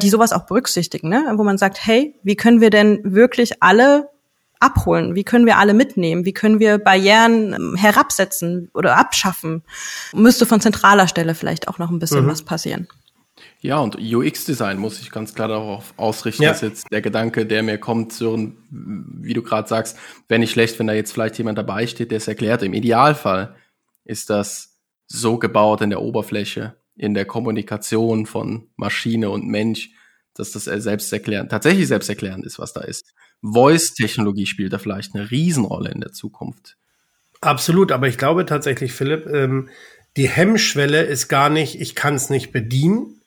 die sowas auch berücksichtigen, ne? wo man sagt, hey, wie können wir denn wirklich alle abholen? Wie können wir alle mitnehmen? Wie können wir Barrieren ähm, herabsetzen oder abschaffen? Müsste von zentraler Stelle vielleicht auch noch ein bisschen mhm. was passieren. Ja, und UX-Design muss ich ganz klar darauf ausrichten. Ja. Das ist jetzt der Gedanke, der mir kommt, Sören, wie du gerade sagst, wäre nicht schlecht, wenn da jetzt vielleicht jemand dabei steht, der es erklärt. Im Idealfall ist das so gebaut in der Oberfläche, in der Kommunikation von Maschine und Mensch, dass das selbsterklärend, tatsächlich selbsterklärend ist, was da ist. Voice-Technologie spielt da vielleicht eine Riesenrolle in der Zukunft. Absolut, aber ich glaube tatsächlich, Philipp, ähm, die Hemmschwelle ist gar nicht, ich kann es nicht bedienen,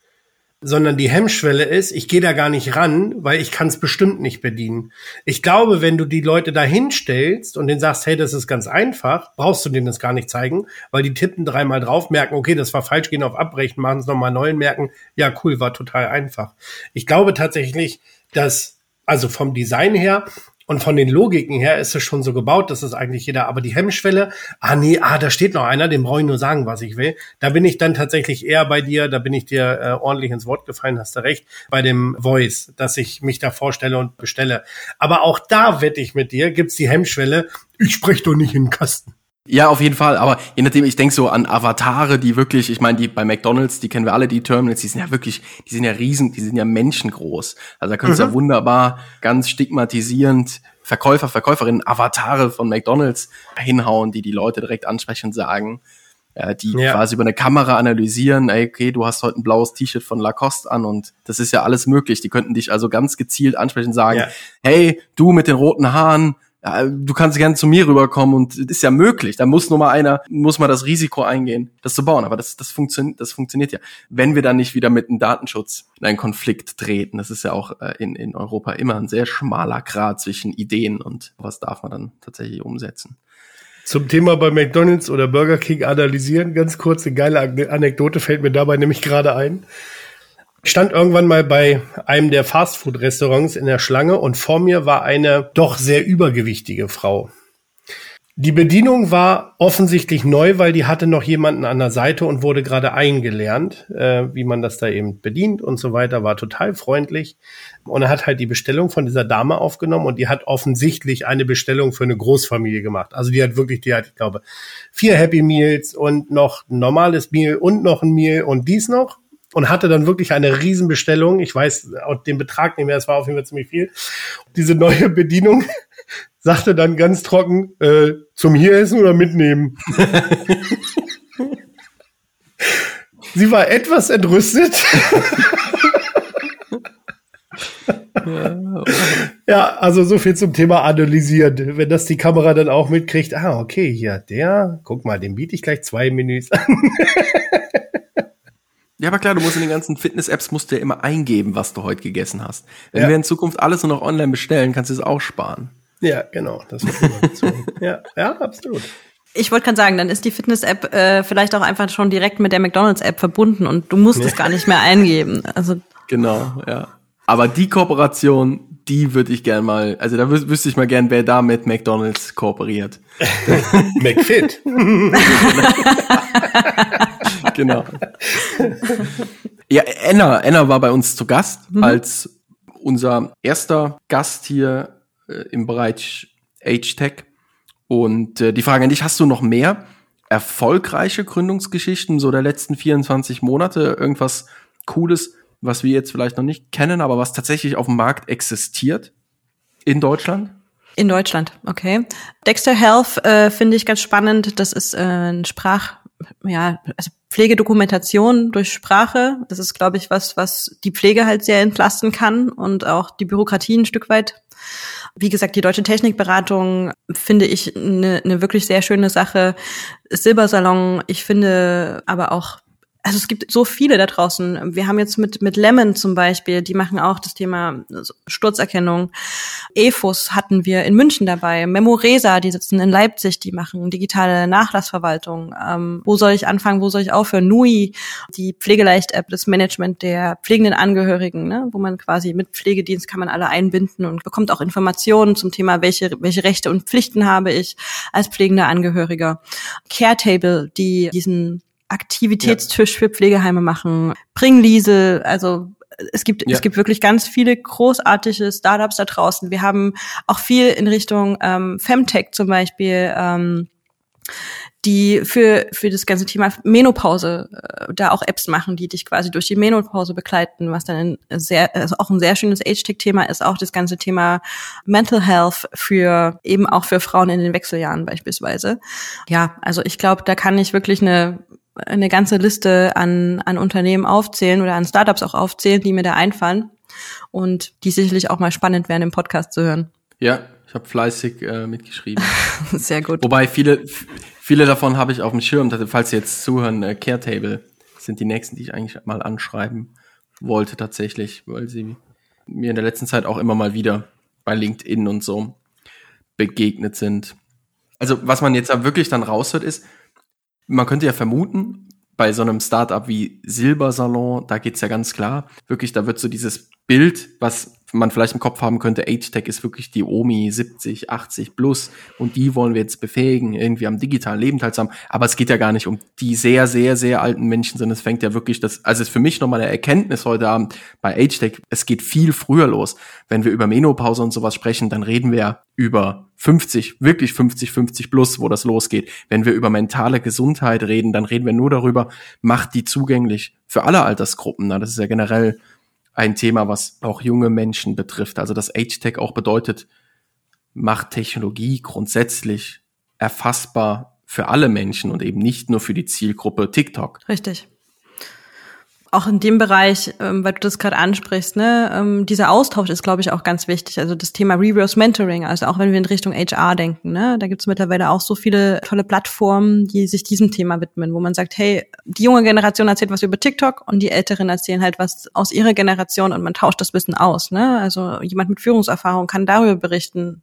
sondern die Hemmschwelle ist, ich gehe da gar nicht ran, weil ich kann es bestimmt nicht bedienen. Ich glaube, wenn du die Leute da hinstellst und denen sagst, hey, das ist ganz einfach, brauchst du denen das gar nicht zeigen, weil die tippen dreimal drauf, merken, okay, das war falsch, gehen auf Abbrechen, machen es nochmal neu und merken, ja, cool, war total einfach. Ich glaube tatsächlich, dass, also vom Design her, und von den Logiken her ist es schon so gebaut, dass es eigentlich jeder, aber die Hemmschwelle, ah nee, ah, da steht noch einer, dem brauche ich nur sagen, was ich will. Da bin ich dann tatsächlich eher bei dir, da bin ich dir äh, ordentlich ins Wort gefallen, hast du recht, bei dem Voice, dass ich mich da vorstelle und bestelle. Aber auch da wette ich mit dir, gibt's die Hemmschwelle, ich spreche doch nicht in den Kasten. Ja, auf jeden Fall. Aber je nachdem, ich denke so an Avatare, die wirklich, ich meine, die bei McDonalds, die kennen wir alle, die Terminals, die sind ja wirklich, die sind ja riesen, die sind ja menschengroß. Also da könntest du mhm. ja wunderbar ganz stigmatisierend Verkäufer, Verkäuferinnen, Avatare von McDonalds hinhauen, die die Leute direkt ansprechen und sagen, äh, die ja. quasi über eine Kamera analysieren, ey, okay, du hast heute ein blaues T-Shirt von Lacoste an und das ist ja alles möglich. Die könnten dich also ganz gezielt ansprechen und sagen, ja. hey, du mit den roten Haaren, du kannst gerne zu mir rüberkommen und ist ja möglich. Da muss nur mal einer, muss mal das Risiko eingehen, das zu bauen. Aber das, das funktioniert, das funktioniert ja. Wenn wir dann nicht wieder mit dem Datenschutz in einen Konflikt treten, das ist ja auch äh, in, in Europa immer ein sehr schmaler Grad zwischen Ideen und was darf man dann tatsächlich umsetzen. Zum Thema bei McDonalds oder Burger King analysieren, ganz kurz, eine geile Anekdote fällt mir dabei nämlich gerade ein. Ich stand irgendwann mal bei einem der Fastfood-Restaurants in der Schlange und vor mir war eine doch sehr übergewichtige Frau. Die Bedienung war offensichtlich neu, weil die hatte noch jemanden an der Seite und wurde gerade eingelernt, äh, wie man das da eben bedient und so weiter, war total freundlich. Und er hat halt die Bestellung von dieser Dame aufgenommen und die hat offensichtlich eine Bestellung für eine Großfamilie gemacht. Also die hat wirklich, die hat, ich glaube, vier Happy Meals und noch ein normales Meal und noch ein Meal und dies noch und hatte dann wirklich eine Riesenbestellung. Ich weiß auch den Betrag nicht mehr, es war auf jeden Fall ziemlich viel. Diese neue Bedienung sagte dann ganz trocken, äh, zum hier essen oder mitnehmen. Sie war etwas entrüstet. ja, also so viel zum Thema analysieren. Wenn das die Kamera dann auch mitkriegt, ah, okay, hier, der, guck mal, dem biete ich gleich zwei Menüs an. Ja, aber klar, du musst in den ganzen Fitness-Apps musst du ja immer eingeben, was du heute gegessen hast. Wenn ja. wir in Zukunft alles nur noch online bestellen, kannst du es auch sparen. Ja, genau. Das ja, ja, absolut. Ich wollte gerade sagen, dann ist die Fitness-App äh, vielleicht auch einfach schon direkt mit der McDonalds-App verbunden und du musst ja. es gar nicht mehr eingeben. Also genau, ja. Aber die Kooperation, die würde ich gern mal, also da wüs wüsste ich mal gern, wer da mit McDonalds kooperiert. McFit. genau. Ja, Enna, Enna war bei uns zu Gast mhm. als unser erster Gast hier äh, im Bereich Age-Tech. Und äh, die Frage an dich, hast du noch mehr erfolgreiche Gründungsgeschichten so der letzten 24 Monate? Irgendwas Cooles, was wir jetzt vielleicht noch nicht kennen, aber was tatsächlich auf dem Markt existiert in Deutschland? In Deutschland, okay. Dexter Health äh, finde ich ganz spannend. Das ist äh, ein Sprach, ja, also Pflegedokumentation durch Sprache. Das ist, glaube ich, was, was die Pflege halt sehr entlasten kann und auch die Bürokratie ein Stück weit. Wie gesagt, die deutsche Technikberatung finde ich eine ne wirklich sehr schöne Sache. Silbersalon, ich finde aber auch also es gibt so viele da draußen. Wir haben jetzt mit, mit Lemon zum Beispiel, die machen auch das Thema Sturzerkennung. EFUS hatten wir in München dabei. Memoresa, die sitzen in Leipzig, die machen digitale Nachlassverwaltung. Ähm, wo soll ich anfangen, wo soll ich aufhören? NUI, die Pflegeleicht-App, das Management der pflegenden Angehörigen, ne? wo man quasi mit Pflegedienst kann man alle einbinden und bekommt auch Informationen zum Thema, welche, welche Rechte und Pflichten habe ich als pflegender Angehöriger. Caretable, die diesen Aktivitätstisch ja. für Pflegeheime machen, Bringliese, also es gibt, ja. es gibt wirklich ganz viele großartige Startups da draußen. Wir haben auch viel in Richtung ähm, Femtech zum Beispiel, ähm, die für, für das ganze Thema Menopause äh, da auch Apps machen, die dich quasi durch die Menopause begleiten, was dann ein sehr, also auch ein sehr schönes Age-Tech-Thema ist, auch das ganze Thema Mental Health für eben auch für Frauen in den Wechseljahren beispielsweise. Ja, also ich glaube, da kann ich wirklich eine eine ganze Liste an, an Unternehmen aufzählen oder an Startups auch aufzählen, die mir da einfallen und die sicherlich auch mal spannend wären, im Podcast zu hören. Ja, ich habe fleißig äh, mitgeschrieben. Sehr gut. Wobei viele, viele davon habe ich auf dem Schirm, falls Sie jetzt zuhören, äh, Caretable sind die nächsten, die ich eigentlich mal anschreiben wollte tatsächlich, weil sie mir in der letzten Zeit auch immer mal wieder bei LinkedIn und so begegnet sind. Also was man jetzt da wirklich dann raushört ist, man könnte ja vermuten, bei so einem Startup wie Silbersalon, da geht's ja ganz klar, wirklich, da wird so dieses Bild, was man vielleicht im Kopf haben könnte, Age-Tech ist wirklich die Omi 70, 80 plus und die wollen wir jetzt befähigen, irgendwie am digitalen Leben teilzuhaben. Aber es geht ja gar nicht um die sehr, sehr, sehr alten Menschen, sondern es fängt ja wirklich das, also es ist für mich nochmal eine Erkenntnis heute Abend bei Age-Tech, es geht viel früher los. Wenn wir über Menopause und sowas sprechen, dann reden wir über 50, wirklich 50, 50 plus, wo das losgeht. Wenn wir über mentale Gesundheit reden, dann reden wir nur darüber, macht die zugänglich für alle Altersgruppen. Na, das ist ja generell ein Thema, was auch junge Menschen betrifft. Also das Age-Tech auch bedeutet, macht Technologie grundsätzlich erfassbar für alle Menschen und eben nicht nur für die Zielgruppe TikTok. Richtig auch in dem Bereich, ähm, weil du das gerade ansprichst, ne, ähm, dieser Austausch ist, glaube ich, auch ganz wichtig. Also das Thema Reverse Mentoring, also auch wenn wir in Richtung HR denken, ne, da gibt es mittlerweile auch so viele tolle Plattformen, die sich diesem Thema widmen, wo man sagt, hey, die junge Generation erzählt was über TikTok und die Älteren erzählen halt was aus ihrer Generation und man tauscht das Wissen aus. Ne? Also jemand mit Führungserfahrung kann darüber berichten.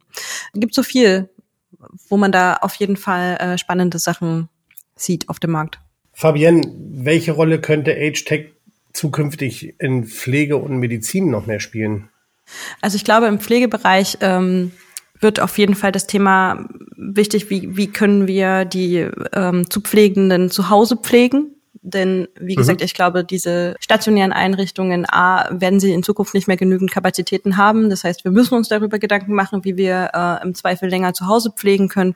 Es gibt so viel, wo man da auf jeden Fall äh, spannende Sachen sieht auf dem Markt. Fabienne, welche Rolle könnte Age Tech zukünftig in Pflege und Medizin noch mehr spielen? Also ich glaube, im Pflegebereich ähm, wird auf jeden Fall das Thema wichtig, wie, wie können wir die ähm, zu Pflegenden zu Hause pflegen. Denn wie gesagt, mhm. ich glaube, diese stationären Einrichtungen, A, werden sie in Zukunft nicht mehr genügend Kapazitäten haben. Das heißt, wir müssen uns darüber Gedanken machen, wie wir äh, im Zweifel länger zu Hause pflegen können.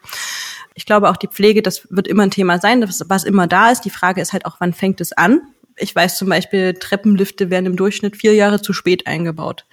Ich glaube auch die Pflege, das wird immer ein Thema sein, das, was immer da ist. Die Frage ist halt auch, wann fängt es an? Ich weiß zum Beispiel, Treppenlifte werden im Durchschnitt vier Jahre zu spät eingebaut.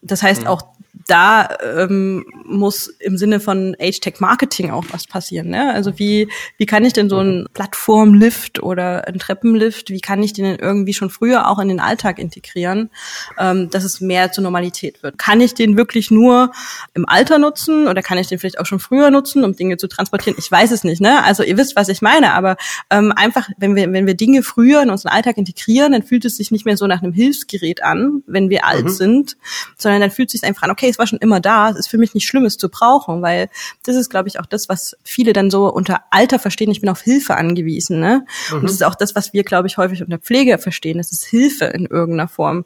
Das heißt, mhm. auch da ähm, muss im Sinne von Age-Tech-Marketing auch was passieren. Ne? Also wie, wie kann ich denn so einen Plattformlift oder einen Treppenlift, wie kann ich den denn irgendwie schon früher auch in den Alltag integrieren, ähm, dass es mehr zur Normalität wird? Kann ich den wirklich nur im Alter nutzen oder kann ich den vielleicht auch schon früher nutzen, um Dinge zu transportieren? Ich weiß es nicht. Ne? Also ihr wisst, was ich meine, aber ähm, einfach, wenn wir, wenn wir Dinge früher in unseren Alltag integrieren, dann fühlt es sich nicht mehr so nach einem Hilfsgerät an, wenn wir alt mhm. sind, sondern dann fühlt es sich einfach an, okay, es war schon immer da, es ist für mich nicht schlimm, es zu brauchen, weil das ist, glaube ich, auch das, was viele dann so unter Alter verstehen, ich bin auf Hilfe angewiesen. Ne? Mhm. Und das ist auch das, was wir, glaube ich, häufig unter Pflege verstehen, es ist Hilfe in irgendeiner Form.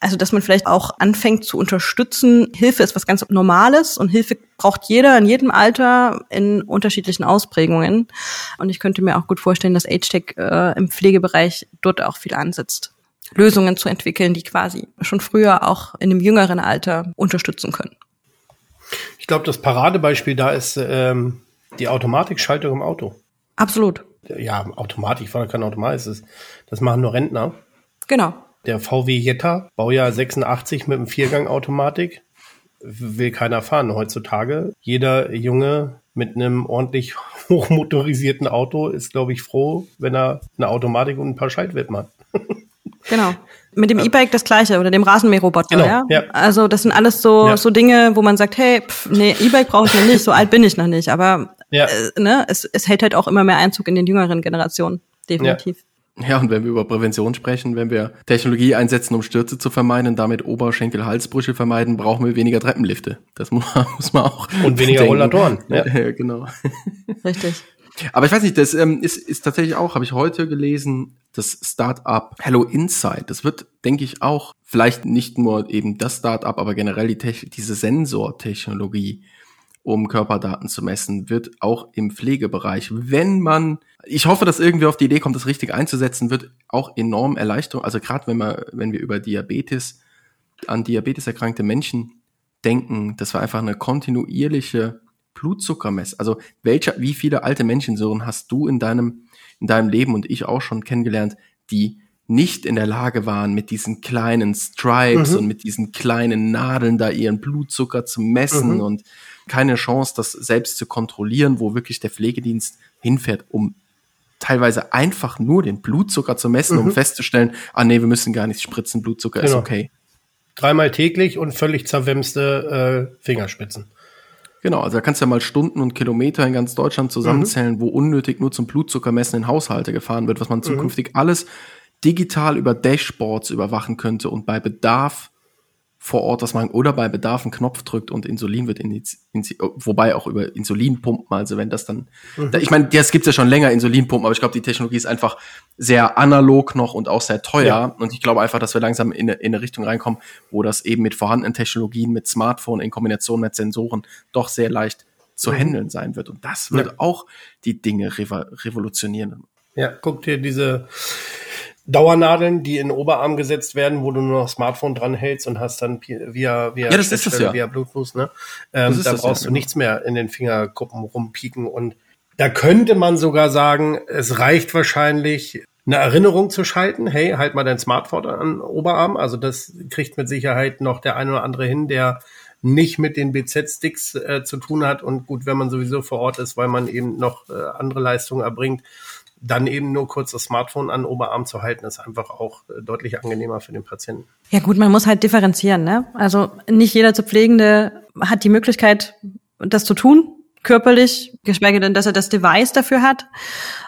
Also, dass man vielleicht auch anfängt zu unterstützen. Hilfe ist was ganz Normales und Hilfe braucht jeder in jedem Alter in unterschiedlichen Ausprägungen. Und ich könnte mir auch gut vorstellen, dass Age-Tech äh, im Pflegebereich dort auch viel ansetzt. Lösungen zu entwickeln, die quasi schon früher auch in einem jüngeren Alter unterstützen können. Ich glaube, das Paradebeispiel da ist ähm, die Automatikschaltung im Auto. Absolut. Ja, Automatik, ich fahre kein Automat, ist das machen nur Rentner. Genau. der VW Jetta, Baujahr 86 mit einem Viergang-Automatik, will keiner fahren heutzutage. Jeder Junge mit einem ordentlich hochmotorisierten Auto ist, glaube ich, froh, wenn er eine Automatik und ein paar Schaltwippen hat. Genau. Mit dem E-Bike das gleiche oder dem Rasenmäherroboter, Genau, ja? ja. Also das sind alles so Ja. so Dinge, wo man sagt, hey, pff, nee, E-Bike brauche ich noch nicht, so alt bin ich noch nicht, aber Ja. äh, ne, es, es hält halt auch immer mehr Einzug in den jüngeren Generationen, definitiv. Ja, und wenn wir über Prävention sprechen, wenn wir Technologie einsetzen, um Stürze zu vermeiden und damit Oberschenkel-Halsbrüche vermeiden, brauchen wir weniger Treppenlifte. Das muss man, muss man auch. Und weniger. Rollatoren, ja. Ja, genau. Richtig. Aber ich weiß nicht, das ähm, ist, ist tatsächlich auch, habe ich heute gelesen, das Startup Hello Insight. Das wird, denke ich, auch vielleicht nicht nur eben das Startup, aber generell die Tech diese Sensortechnologie, um Körperdaten zu messen, wird auch im Pflegebereich, wenn man, ich hoffe, dass irgendwie auf die Idee kommt, das richtig einzusetzen, wird auch enorm Erleichterung. Also gerade wenn man, wenn wir über Diabetes an Diabetes erkrankte Menschen denken, das war einfach eine kontinuierliche Blutzuckermess. Also welcher, wie viele alte Menschensohn hast du in deinem, in deinem Leben und ich auch schon kennengelernt, die nicht in der Lage waren, mit diesen kleinen Stripes und mit diesen kleinen Nadeln da ihren Blutzucker zu messen und keine Chance, das selbst zu kontrollieren, wo wirklich der Pflegedienst hinfährt, um teilweise einfach nur den Blutzucker zu messen, um festzustellen, ah nee, wir müssen gar nicht spritzen, Blutzucker ist Genau. okay. Dreimal täglich und völlig zerwemste äh, Fingerspitzen. Genau, also da kannst du ja mal Stunden und Kilometer in ganz Deutschland zusammenzählen, Mhm. wo unnötig nur zum Blutzuckermessen in Haushalte gefahren wird, was man zukünftig alles digital über Dashboards überwachen könnte und bei Bedarf vor Ort das machen oder bei Bedarf einen Knopf drückt und Insulin wird in, wobei auch über Insulinpumpen, also wenn das dann, Mhm. da, ich meine, das gibt's ja schon länger, Insulinpumpen, aber ich glaube, die Technologie ist einfach sehr analog noch und auch sehr teuer Ja. und ich glaube einfach, dass wir langsam in, eine- in eine Richtung reinkommen, wo das eben mit vorhandenen Technologien, mit Smartphone in Kombination mit Sensoren doch sehr leicht zu handeln sein wird und das wird Mhm. Ja. auch die Dinge revo revolutionieren. Ja, guck dir diese Dauernadeln, die in den Oberarm gesetzt werden, wo du nur noch Smartphone dran hältst und hast dann via via Ja, das ist Schnittstelle, ja. via Bluetooth, ne? Ähm, Das da das ja, brauchst du genau. nichts mehr in den Fingerkuppen rumpieken und da könnte man sogar sagen, es reicht wahrscheinlich eine Erinnerung zu schalten. Hey, halt mal dein Smartphone an den Oberarm. Also das kriegt mit Sicherheit noch der eine oder andere hin, der nicht mit den BZ-Sticks äh, zu tun hat. Und gut, wenn man sowieso vor Ort ist, weil man eben noch äh, andere Leistungen erbringt, dann eben nur kurz das Smartphone an den Oberarm zu halten, ist einfach auch äh, deutlich angenehmer für den Patienten. Ja gut, man muss halt differenzieren, ne? Also nicht jeder zu Pflegende hat die Möglichkeit, das zu tun, körperlich, geschweige denn, dass er das Device dafür hat.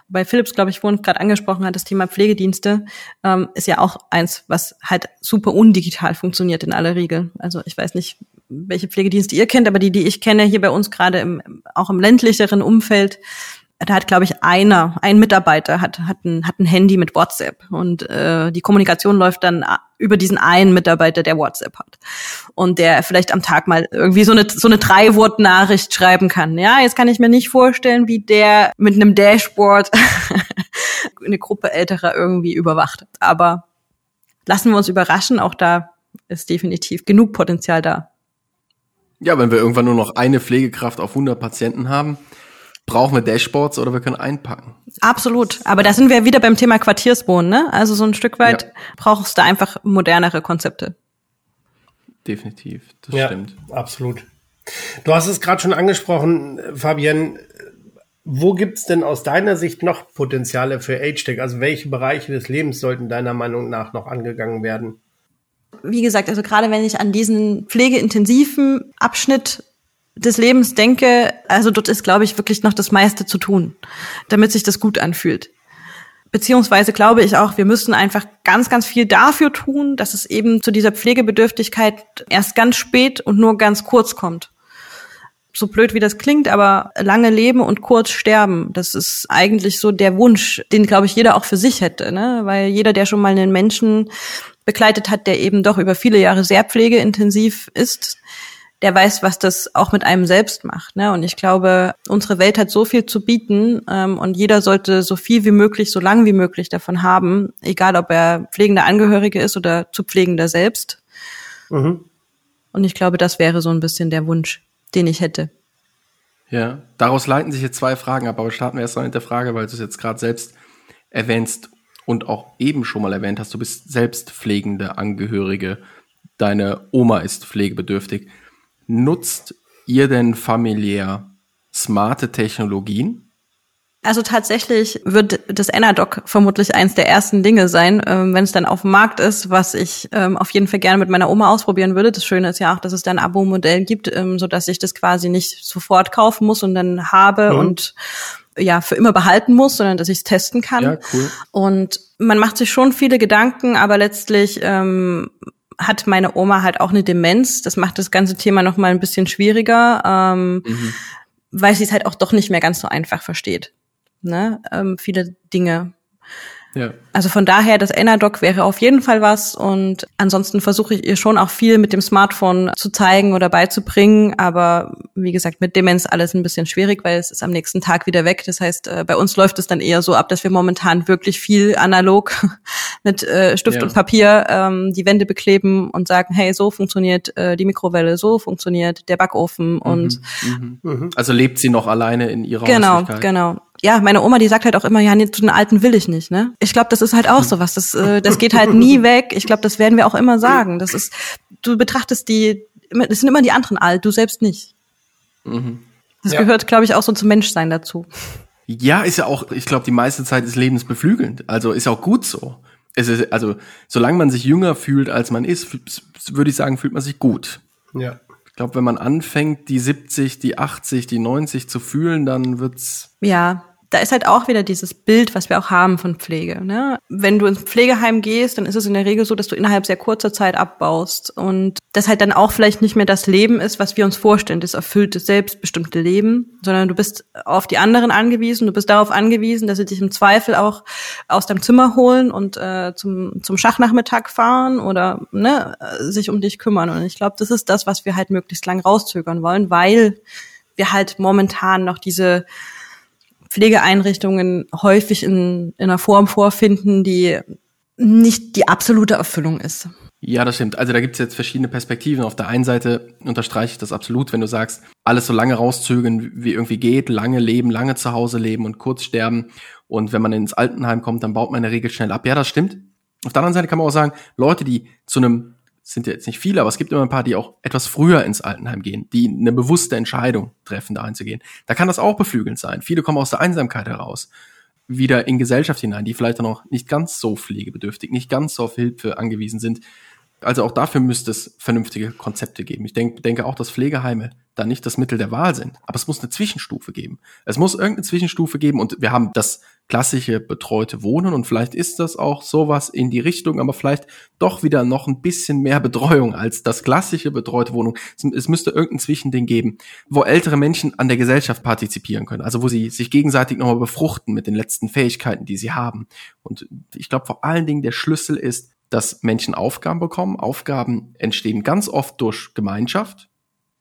Bei Philips, glaube ich, vorhin gerade angesprochen hat, das Thema Pflegedienste, ähm, ist ja auch eins, was halt super undigital funktioniert in aller Regel. Also ich weiß nicht, welche Pflegedienste ihr kennt, aber die, die ich kenne, hier bei uns gerade im, auch im ländlicheren Umfeld, da hat, glaube ich, einer, ein Mitarbeiter hat, hat, ein, hat ein Handy mit WhatsApp und äh, die Kommunikation läuft dann a- über diesen einen Mitarbeiter, der WhatsApp hat und der vielleicht am Tag mal irgendwie so eine so eine Drei-Wort-Nachricht schreiben kann. Ja, jetzt kann ich mir nicht vorstellen, wie der mit einem Dashboard eine Gruppe älterer irgendwie überwacht. Aber lassen wir uns überraschen, auch da ist definitiv genug Potenzial da. Ja, wenn wir irgendwann nur noch eine Pflegekraft auf 100 Patienten haben, brauchen wir Dashboards oder wir können einpacken. Absolut. Aber da sind wir wieder beim Thema Quartierswohnen, ne? Also so ein Stück weit Ja. brauchst du einfach modernere Konzepte. Definitiv, das stimmt. absolut. Du hast es gerade schon angesprochen, Fabienne. Wo gibt's denn aus deiner Sicht noch Potenziale für Age-Tech? Also welche Bereiche des Lebens sollten deiner Meinung nach noch angegangen werden? Wie gesagt, also gerade wenn ich an diesen pflegeintensiven Abschnitt des Lebens denke, also dort ist, glaube ich, wirklich noch das meiste zu tun, damit sich das gut anfühlt. Beziehungsweise glaube ich auch, wir müssen einfach ganz, ganz viel dafür tun, dass es eben zu dieser Pflegebedürftigkeit erst ganz spät und nur ganz kurz kommt. So blöd wie das klingt, aber lange leben und kurz sterben, das ist eigentlich so der Wunsch, den, glaube ich, jeder auch für sich hätte, ne? Weil jeder, der schon mal einen Menschen begleitet hat, der eben doch über viele Jahre sehr pflegeintensiv ist, der weiß, was das auch mit einem selbst macht. Ne? Und ich glaube, unsere Welt hat so viel zu bieten ähm, und jeder sollte so viel wie möglich, so lang wie möglich davon haben, egal ob er pflegender Angehörige ist oder zu pflegender selbst. Mhm. Und ich glaube, das wäre so ein bisschen der Wunsch, den ich hätte. Ja, daraus leiten sich jetzt zwei Fragen ab, aber starten wir erst mal mit der Frage, weil du es jetzt gerade selbst erwähnst. und auch eben schon mal erwähnt hast, du bist selbst pflegende Angehörige, deine Oma ist pflegebedürftig. Nutzt ihr denn familiär smarte Technologien? Also tatsächlich wird das Enadoc vermutlich eins der ersten Dinge sein, ähm, wenn es dann auf dem Markt ist, was ich ähm, auf jeden Fall gerne mit meiner Oma ausprobieren würde. Das Schöne ist ja auch, dass es da ein Abo-Modell gibt, ähm, so dass ich das quasi nicht sofort kaufen muss und dann habe mhm. und ja für immer behalten muss, sondern dass ich es testen kann. Ja, cool. Und man macht sich schon viele Gedanken, aber letztlich ähm, hat meine Oma halt auch eine Demenz. Das macht das ganze Thema noch mal ein bisschen schwieriger, ähm, mhm. weil sie es halt auch doch nicht mehr ganz so einfach versteht ne, ähm, viele Dinge. Ja. Also von daher, das Enadoc wäre auf jeden Fall was und ansonsten versuche ich ihr schon auch viel mit dem Smartphone zu zeigen oder beizubringen, aber wie gesagt, mit Demenz alles ein bisschen schwierig, weil es ist am nächsten Tag wieder weg. Das heißt, äh, bei uns läuft es dann eher so ab, dass wir momentan wirklich viel analog mit äh, Stift ja. und Papier ähm, die Wände bekleben und sagen, hey, so funktioniert äh, die Mikrowelle, so funktioniert der Backofen mhm. und mhm. Mhm. also lebt sie noch alleine in ihrer Genau, genau ja, meine Oma, die sagt halt auch immer, ja, nee, zu den Alten will ich nicht, ne? Ich glaube, das ist halt auch sowas. Das, äh, das geht halt nie weg. Ich glaube, das werden wir auch immer sagen. Das ist, du betrachtest die, es sind immer die anderen alt, du selbst nicht. Mhm. Das ja. gehört, glaube ich, auch so zum Menschsein dazu. Ja, ist ja auch, ich glaube, die meiste Zeit des Lebens beflügelnd. Also ist auch gut so. Es ist, also, solange man sich jünger fühlt, als man ist, würde ich sagen, fühlt man sich gut. Ja. Ich glaube, wenn man anfängt, die 70, die 80, die 90 zu fühlen, dann wird's. Ja, da ist halt auch wieder dieses Bild, was wir auch haben von Pflege. Ne? Wenn du ins Pflegeheim gehst, dann ist es in der Regel so, dass du innerhalb sehr kurzer Zeit abbaust und das halt dann auch vielleicht nicht mehr das Leben ist, was wir uns vorstellen, das erfüllte, selbstbestimmte Leben, sondern du bist auf die anderen angewiesen, du bist darauf angewiesen, dass sie dich im Zweifel auch aus deinem Zimmer holen und äh, zum, zum Schachnachmittag fahren oder ne, sich um dich kümmern. Und ich glaube, das ist das, was wir halt möglichst lang rauszögern wollen, weil wir halt momentan noch diese Pflegeeinrichtungen häufig in, in einer Form vorfinden, die nicht die absolute Erfüllung ist. Ja, das stimmt. Also da gibt es jetzt verschiedene Perspektiven. Auf der einen Seite unterstreiche ich das absolut, wenn du sagst, alles so lange rauszögern, wie irgendwie geht, lange leben, lange zu Hause leben und kurz sterben. Und wenn man ins Altenheim kommt, dann baut man in der Regel schnell ab. Ja, das stimmt. Auf der anderen Seite kann man auch sagen, Leute, die zu einem sind ja jetzt nicht viele, aber es gibt immer ein paar, die auch etwas früher ins Altenheim gehen, die eine bewusste Entscheidung treffen, da einzugehen. Da kann das auch beflügelnd sein. Viele kommen aus der Einsamkeit heraus, wieder in Gesellschaft hinein, die vielleicht dann auch nicht ganz so pflegebedürftig, nicht ganz so auf Hilfe angewiesen sind, also auch dafür müsste es vernünftige Konzepte geben. Ich denk, denke auch, dass Pflegeheime da nicht das Mittel der Wahl sind. Aber es muss eine Zwischenstufe geben. Es muss irgendeine Zwischenstufe geben und wir haben das klassische betreute Wohnen und vielleicht ist das auch sowas in die Richtung, aber vielleicht doch wieder noch ein bisschen mehr Betreuung als das klassische betreute Wohnung. Es, müsste irgendein Zwischending geben, wo ältere Menschen an der Gesellschaft partizipieren können. Also wo sie sich gegenseitig nochmal befruchten mit den letzten Fähigkeiten, die sie haben. Und ich glaube vor allen Dingen der Schlüssel ist, dass Menschen Aufgaben bekommen. Aufgaben entstehen ganz oft durch Gemeinschaft.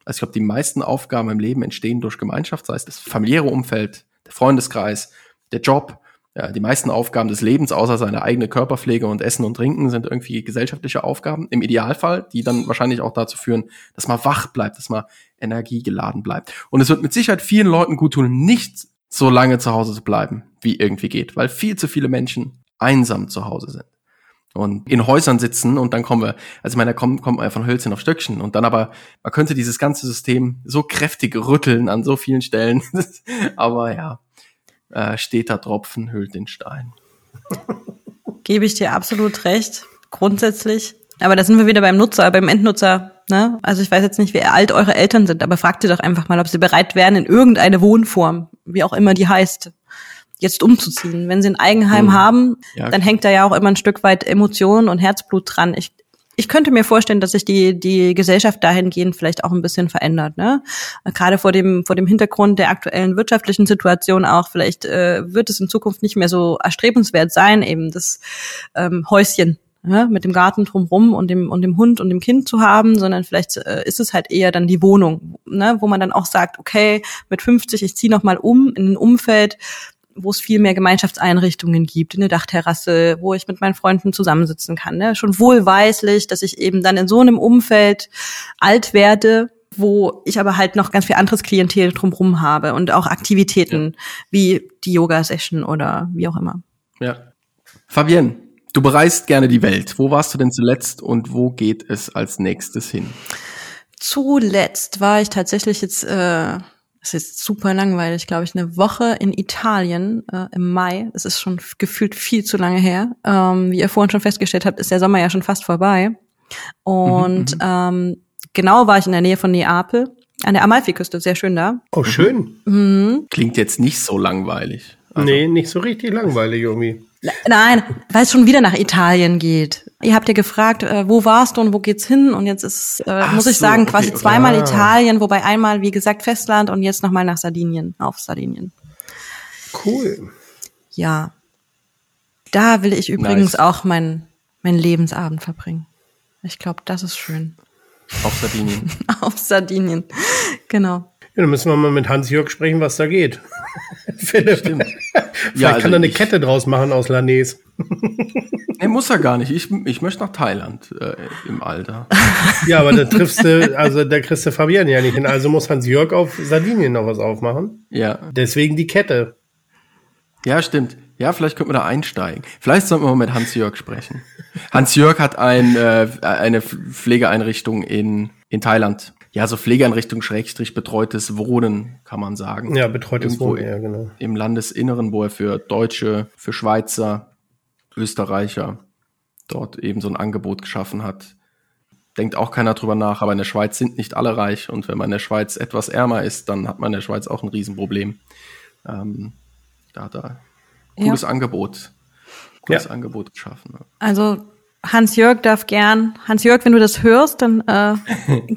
Also ich glaube, die meisten Aufgaben im Leben entstehen durch Gemeinschaft, sei es das familiäre Umfeld, der Freundeskreis, der Job. Ja, die meisten Aufgaben des Lebens, außer seine eigene Körperpflege und Essen und Trinken, sind irgendwie gesellschaftliche Aufgaben. Im Idealfall, die dann wahrscheinlich auch dazu führen, dass man wach bleibt, dass man energiegeladen bleibt. Und es wird mit Sicherheit vielen Leuten gut tun, nicht so lange zu Hause zu bleiben, wie irgendwie geht, weil viel zu viele Menschen einsam zu Hause sind und in Häusern sitzen und dann kommen wir, also ich meine, da kommt, kommt man von Hölzchen auf Stöckchen und dann aber, man könnte dieses ganze System so kräftig rütteln an so vielen Stellen, aber ja, äh, steter Tropfen hüllt den Stein. Gebe ich dir absolut recht, grundsätzlich. Aber da sind wir wieder beim Nutzer, beim Endnutzer. Ne? Also ich weiß jetzt nicht, wie alt eure Eltern sind, aber fragt ihr doch einfach mal, ob sie bereit wären, in irgendeine Wohnform, wie auch immer die heißt, jetzt umzuziehen. Wenn sie ein Eigenheim mhm. haben, ja. dann hängt da ja auch immer ein Stück weit Emotion und Herzblut dran. Ich, ich könnte mir vorstellen, dass sich die, die Gesellschaft dahingehend vielleicht auch ein bisschen verändert. Ne? Gerade vor dem, vor dem Hintergrund der aktuellen wirtschaftlichen Situation auch. Vielleicht äh, wird es in Zukunft nicht mehr so erstrebenswert sein, eben das ähm, Häuschen ja, mit dem Garten drumrum und dem und dem Hund und dem Kind zu haben, sondern vielleicht äh, ist es halt eher dann die Wohnung, ne, wo man dann auch sagt, okay, mit 50 ich ziehe noch mal um in ein Umfeld, wo es viel mehr Gemeinschaftseinrichtungen gibt, eine Dachterrasse, wo ich mit meinen Freunden zusammensitzen kann. Ne? Schon wohlweislich, dass ich eben dann in so einem Umfeld alt werde, wo ich aber halt noch ganz viel anderes Klientel drumherum habe und auch Aktivitäten ja. wie die Yoga-Session oder wie auch immer. Ja. Fabienne, du bereist gerne die Welt. Wo warst du denn zuletzt und wo geht es als nächstes hin? Zuletzt war ich tatsächlich jetzt, äh, es ist super langweilig, glaube ich, eine Woche in Italien äh, im Mai. Es ist schon gefühlt viel zu lange her. Ähm, wie ihr vorhin schon festgestellt habt, ist der Sommer ja schon fast vorbei. Und mhm, ähm, genau war ich in der Nähe von Neapel, an der Amalfiküste, sehr schön da. Oh, schön. Mhm. Klingt jetzt nicht so langweilig. Also. Nee, nicht so richtig langweilig irgendwie. Nein, weil es schon wieder nach Italien geht. Ihr habt ja gefragt, äh, wo warst du und wo geht's hin? Und jetzt ist, äh, muss ich so, sagen, okay, quasi zweimal ah. Italien, wobei einmal, wie gesagt, Festland und jetzt nochmal nach Sardinien, auf Sardinien. Cool. Ja. Da will ich übrigens nice. auch meinen mein Lebensabend verbringen. Ich glaube, das ist schön. Auf Sardinien. auf Sardinien. Genau. Ja, dann müssen wir mal mit Hans-Jörg sprechen, was da geht. Philipp. Stimmt. Vielleicht ja, also kann er eine Kette draus machen aus Lanes. Er muss er gar nicht. Ich, ich möchte nach Thailand äh, im Alter. Ja, aber da triffst du, also da kriegst du Fabian ja nicht hin. Also muss Hans-Jörg auf Sardinien noch was aufmachen. Ja. Deswegen die Kette. Ja, stimmt. Ja, vielleicht könnten wir da einsteigen. Vielleicht sollten wir mal mit Hans-Jörg sprechen. Hans-Jörg hat ein, äh, eine Pflegeeinrichtung in, in Thailand ja, so Pflegeeinrichtung Schrägstrich betreutes Wohnen, kann man sagen. Ja, betreutes Irgendwo Wohnen, ja, genau. Im Landesinneren, wo er für Deutsche, für Schweizer, Österreicher dort eben so ein Angebot geschaffen hat. Denkt auch keiner drüber nach, aber in der Schweiz sind nicht alle reich und wenn man in der Schweiz etwas ärmer ist, dann hat man in der Schweiz auch ein Riesenproblem. Ähm, da hat er cooles ja. Angebot, cooles ja. Angebot geschaffen. Also Hans-Jörg darf gern, Hans-Jörg, wenn du das hörst, dann äh,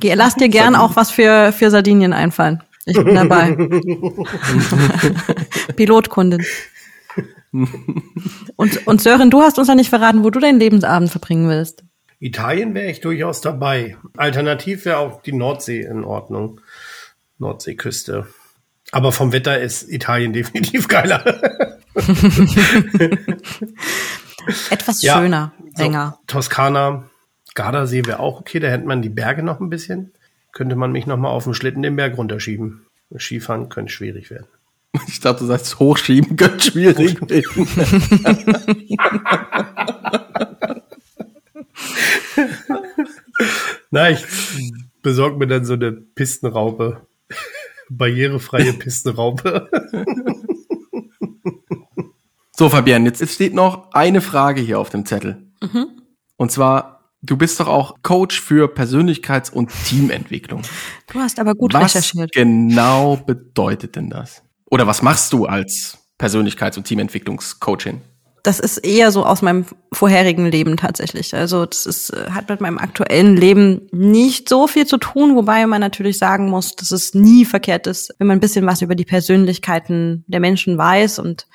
lass dir gern auch was für, für Sardinien einfallen. Ich bin dabei. Pilotkundin. Und, und Sören, du hast uns ja nicht verraten, wo du deinen Lebensabend verbringen willst. Italien wäre ich durchaus dabei. Alternativ wäre auch die Nordsee in Ordnung. Nordseeküste. Aber vom Wetter ist Italien definitiv geiler. Etwas ja, schöner, länger. So, Toskana, Gardasee wäre auch okay, da hätte man die Berge noch ein bisschen. Könnte man mich noch mal auf den Schlitten den Berg runterschieben. Skifahren könnte schwierig werden. Ich dachte, du sagst, hochschieben könnte schwierig. Na, ich besorge mir dann so eine Pistenraupe. Barrierefreie Pistenraupe. So, Fabian, jetzt, jetzt steht noch eine Frage hier auf dem Zettel. Mhm. Und zwar, du bist doch auch Coach für Persönlichkeits- und Teamentwicklung. Du hast aber gut was recherchiert. Was genau bedeutet denn das? Oder was machst du als Persönlichkeits- und Teamentwicklungscoachin? das ist eher so aus meinem vorherigen Leben tatsächlich. Also das ist, äh, hat mit meinem aktuellen Leben nicht so viel zu tun, wobei man natürlich sagen muss, dass es nie verkehrt ist, wenn man ein bisschen was über die Persönlichkeiten der Menschen weiß und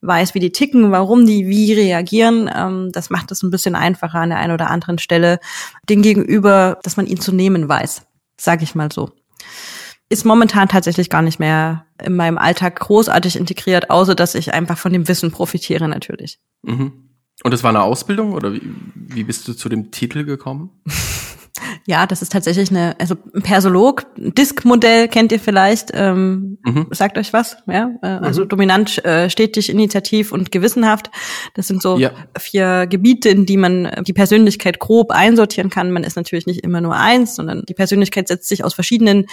weiß, wie die ticken, warum die wie reagieren. Ähm, das macht es ein bisschen einfacher an der einen oder anderen Stelle, den Gegenüber, dass man ihn zu nehmen weiß, sage ich mal so. Ist momentan tatsächlich gar nicht mehr in meinem Alltag großartig integriert, außer dass ich einfach von dem Wissen profitiere natürlich. Mhm. Und das war eine Ausbildung oder wie, wie bist du zu dem Titel gekommen? Ja, das ist tatsächlich eine, also ein Persolog, Disk-Modell kennt ihr vielleicht, ähm, mhm. sagt euch was, ja? Äh, also mhm. dominant, äh, stetig, initiativ und gewissenhaft. Das sind so ja. vier Gebiete, in die man die Persönlichkeit grob einsortieren kann. Man ist natürlich nicht immer nur eins, sondern die Persönlichkeit setzt sich aus verschiedenen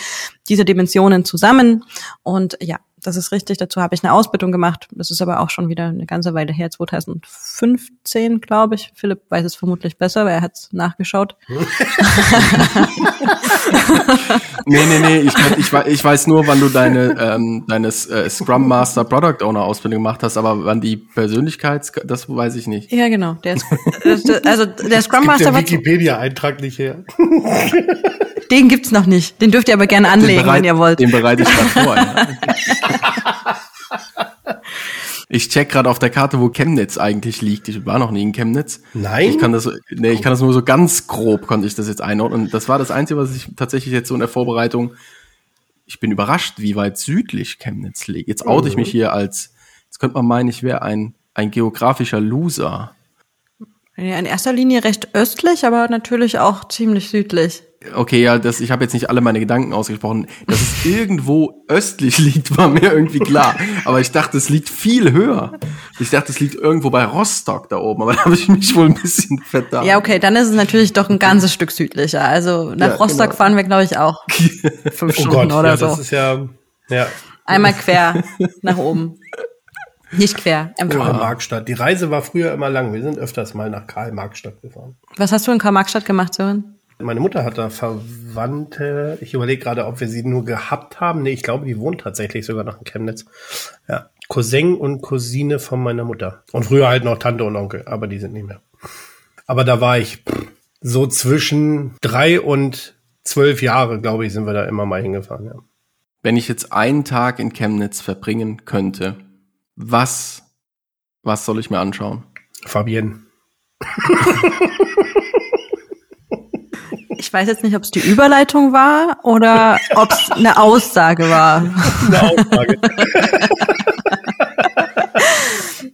dieser Dimensionen zusammen. Und ja, das ist richtig. Dazu habe ich eine Ausbildung gemacht. Das ist aber auch schon wieder eine ganze Weile her, 2015, glaube ich. Philipp weiß es vermutlich besser, weil er hat es nachgeschaut. nee, nee, nee. Ich, ich, ich, weiß nur, wann du deine, ähm, deine äh, Scrum Master Product Owner Ausbildung gemacht hast, aber wann die Persönlichkeits, das weiß ich nicht. Ja, genau. Der ist, äh, also der Scrum Master war. Wikipedia-Eintrag nicht her. Den gibt's noch nicht. Den dürft ihr aber gerne anlegen, bereit, wenn ihr wollt. Den bereite ich gerade vor. Ja. Ich check gerade auf der Karte, wo Chemnitz eigentlich liegt. Ich war noch nie in Chemnitz. Nein. Ich kann das, nee, ich kann das nur so ganz grob, konnte ich das jetzt einordnen. Das war das Einzige, was ich tatsächlich jetzt so in der Vorbereitung, ich bin überrascht, wie weit südlich Chemnitz liegt. Jetzt oute mhm. ich mich hier als, jetzt könnte man meinen, ich wäre ein, ein geografischer Loser. In erster Linie recht östlich, aber natürlich auch ziemlich südlich. Okay, ja, das, ich habe jetzt nicht alle meine Gedanken ausgesprochen. Dass es irgendwo östlich liegt, war mir irgendwie klar. Aber ich dachte, es liegt viel höher. Ich dachte, es liegt irgendwo bei Rostock da oben. Aber da habe ich mich wohl ein bisschen verdammt. Ja, okay, dann ist es natürlich doch ein ganzes Stück südlicher. Also nach Ja, Rostock genau. fahren wir, glaube ich, auch fünf Oh Stunden Gott, oder ja, so. das ist ja, ja, Einmal quer nach oben. Nicht quer, einfach. Karl-Marx-Stadt. Die Reise war früher immer lang. Wir sind öfters mal nach Karl-Marx-Stadt gefahren. Was hast du in Karl-Marx-Stadt gemacht, Sören? Meine Mutter hat da Verwandte. Ich überlege gerade, ob wir sie nur gehabt haben. Nee, ich glaube, die wohnt tatsächlich sogar noch in Chemnitz. Ja. Cousin und Cousine von meiner Mutter. Und früher halt noch Tante und Onkel, aber die sind nicht mehr. Aber da war ich so zwischen drei und zwölf Jahre, glaube ich, sind wir da immer mal hingefahren. Ja. Wenn ich jetzt einen Tag in Chemnitz verbringen könnte, was, was soll ich mir anschauen? Fabienne. Ich weiß jetzt nicht, ob es die Überleitung war oder ob es eine Aussage war. Eine Aussage.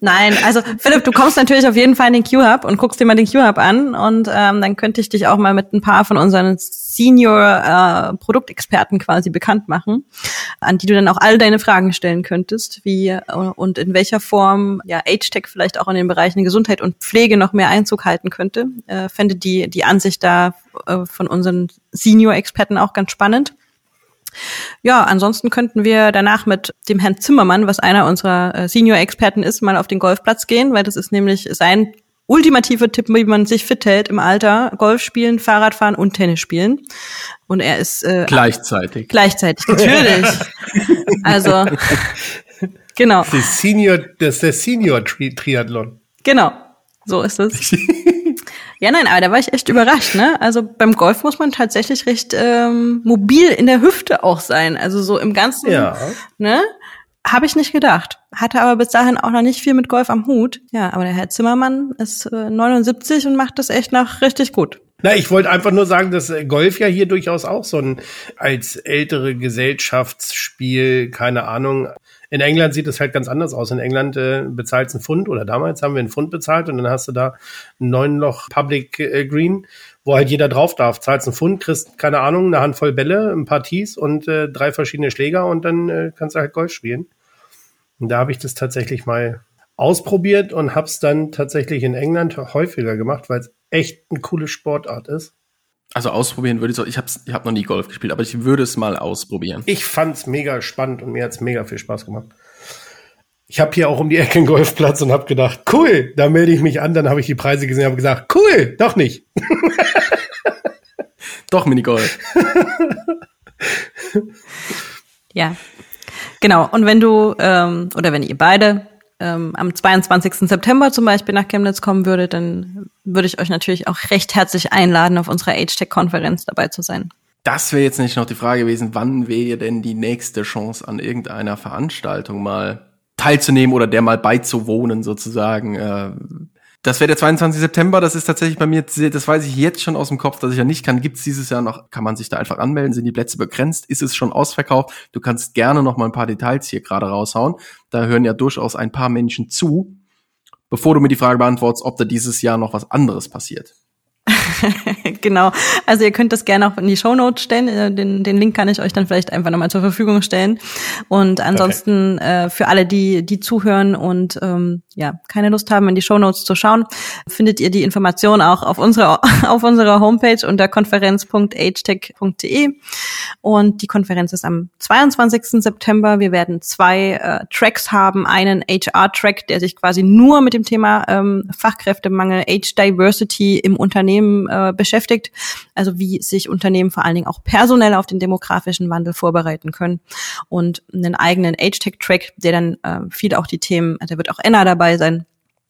Nein, also Philipp, du kommst natürlich auf jeden Fall in den Q-Hub und guckst dir mal den Q-Hub an und ähm, dann könnte ich dich auch mal mit ein paar von unseren Senior-Produktexperten quasi bekannt machen, an die du dann auch all deine Fragen stellen könntest, wie äh, und in welcher Form ja Age-Tech vielleicht auch in den Bereichen Gesundheit und Pflege noch mehr Einzug halten könnte. Äh, fände die, die Ansicht da äh, von unseren Senior-Experten auch ganz spannend. Ja, ansonsten könnten wir danach mit dem Herrn Zimmermann, was einer unserer äh, Senior-Experten ist, mal auf den Golfplatz gehen, weil das ist nämlich sein ultimativer Tipp, wie man sich fit hält im Alter. Golf spielen, Fahrradfahren und Tennis spielen. Und er ist äh, Gleichzeitig. gleichzeitig, natürlich. also, genau, Das ist Senior, das ist der Senior-Triathlon. genau. So ist es. Ja, nein, aber da war ich echt überrascht, ne? Also beim Golf muss man tatsächlich recht ähm, mobil in der Hüfte auch sein. Also so im Ganzen, Ja. ne? Habe ich nicht gedacht. Hatte aber bis dahin auch noch nicht viel mit Golf am Hut. Ja, aber der Herr Zimmermann ist äh, 79 und macht das echt noch richtig gut. Na, ich wollte einfach nur sagen, dass äh, Golf ja hier durchaus auch so ein als ältere Gesellschaftsspiel, keine Ahnung. In England sieht es halt ganz anders aus. In England äh, bezahlst einen Pfund oder damals haben wir einen Pfund bezahlt und dann hast du da ein neunloch Public äh, Green, wo halt jeder drauf darf. Zahlst einen Pfund, kriegst, keine Ahnung, eine Handvoll Bälle, ein paar Tees und äh, drei verschiedene Schläger und dann äh, kannst du halt Golf spielen. Und da habe ich das tatsächlich mal ausprobiert und habe es dann tatsächlich in England häufiger gemacht, weil es echt eine coole Sportart ist. Also ausprobieren würde ich so. Ich habe ich hab noch nie Golf gespielt, aber ich würde es mal ausprobieren. Ich fand's mega spannend und mir hat's mega viel Spaß gemacht. Ich habe hier auch um die Ecke einen Golfplatz und habe gedacht, cool, da melde ich mich an. Dann habe ich die Preise gesehen und habe gesagt, cool, doch nicht. Doch, Minigolf. Ja, genau. Und wenn du ähm, oder wenn ihr beide ähm, am 22. September zum Beispiel nach Chemnitz kommen würdet, dann würde ich euch natürlich auch recht herzlich einladen, auf unserer Age-Tech-Konferenz dabei zu sein. Das wäre jetzt nicht noch die Frage gewesen, wann wäre denn die nächste Chance an irgendeiner Veranstaltung mal teilzunehmen oder der mal beizuwohnen sozusagen. Äh, Das wäre der 22. September, das ist tatsächlich bei mir, das weiß ich jetzt schon aus dem Kopf, dass ich ja nicht kann. Gibt es dieses Jahr noch, kann man sich da einfach anmelden? Sind die Plätze begrenzt? Ist es schon ausverkauft? Du kannst gerne noch mal ein paar Details hier gerade raushauen. Da hören ja durchaus ein paar Menschen zu, bevor du mir die Frage beantwortest, ob da dieses Jahr noch was anderes passiert. genau. Also ihr könnt das gerne auch in die Shownotes stellen. Äh, Den, den Link kann ich euch dann vielleicht einfach nochmal zur Verfügung stellen. Und ansonsten äh, für alle, die, die zuhören und ähm, ja, keine Lust haben, in die Shownotes zu schauen, findet ihr die Information auch auf unserer, auf unserer Homepage unter konferenz.agetech.de. Und die Konferenz ist am 22. September. Wir werden zwei äh, Tracks haben. Einen HR-Track, der sich quasi nur mit dem Thema ähm, Fachkräftemangel, Age Diversity im Unternehmen äh, beschäftigt. Also wie sich Unternehmen vor allen Dingen auch personell auf den demografischen Wandel vorbereiten können. Und einen eigenen Age-Tech-Track, der dann äh, viel auch die Themen, da wird auch Enna dabei sein,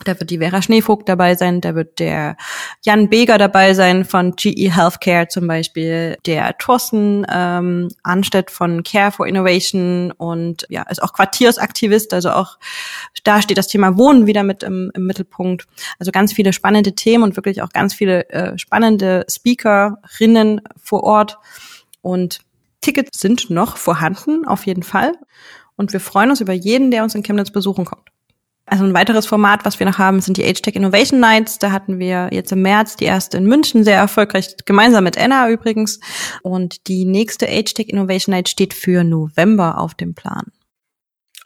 da wird die Vera Schneevogt dabei sein, da wird der Jan Beger dabei sein von GE Healthcare zum Beispiel, der Thorsten ähm, Anstedt von Care for Innovation und ja, ist auch Quartiersaktivist, also auch da steht das Thema Wohnen wieder mit im, im Mittelpunkt. Also ganz viele spannende Themen und wirklich auch ganz viele äh, spannende Speakerinnen vor Ort. Und Tickets sind noch vorhanden, auf jeden Fall. Und wir freuen uns über jeden, der uns in Chemnitz besuchen kommt. Also ein weiteres Format, was wir noch haben, sind die Age-Tech Innovation Nights. Da hatten wir jetzt im März die erste in München, sehr erfolgreich, gemeinsam mit Enna übrigens. Und die nächste Age-Tech Innovation Night steht für November auf dem Plan.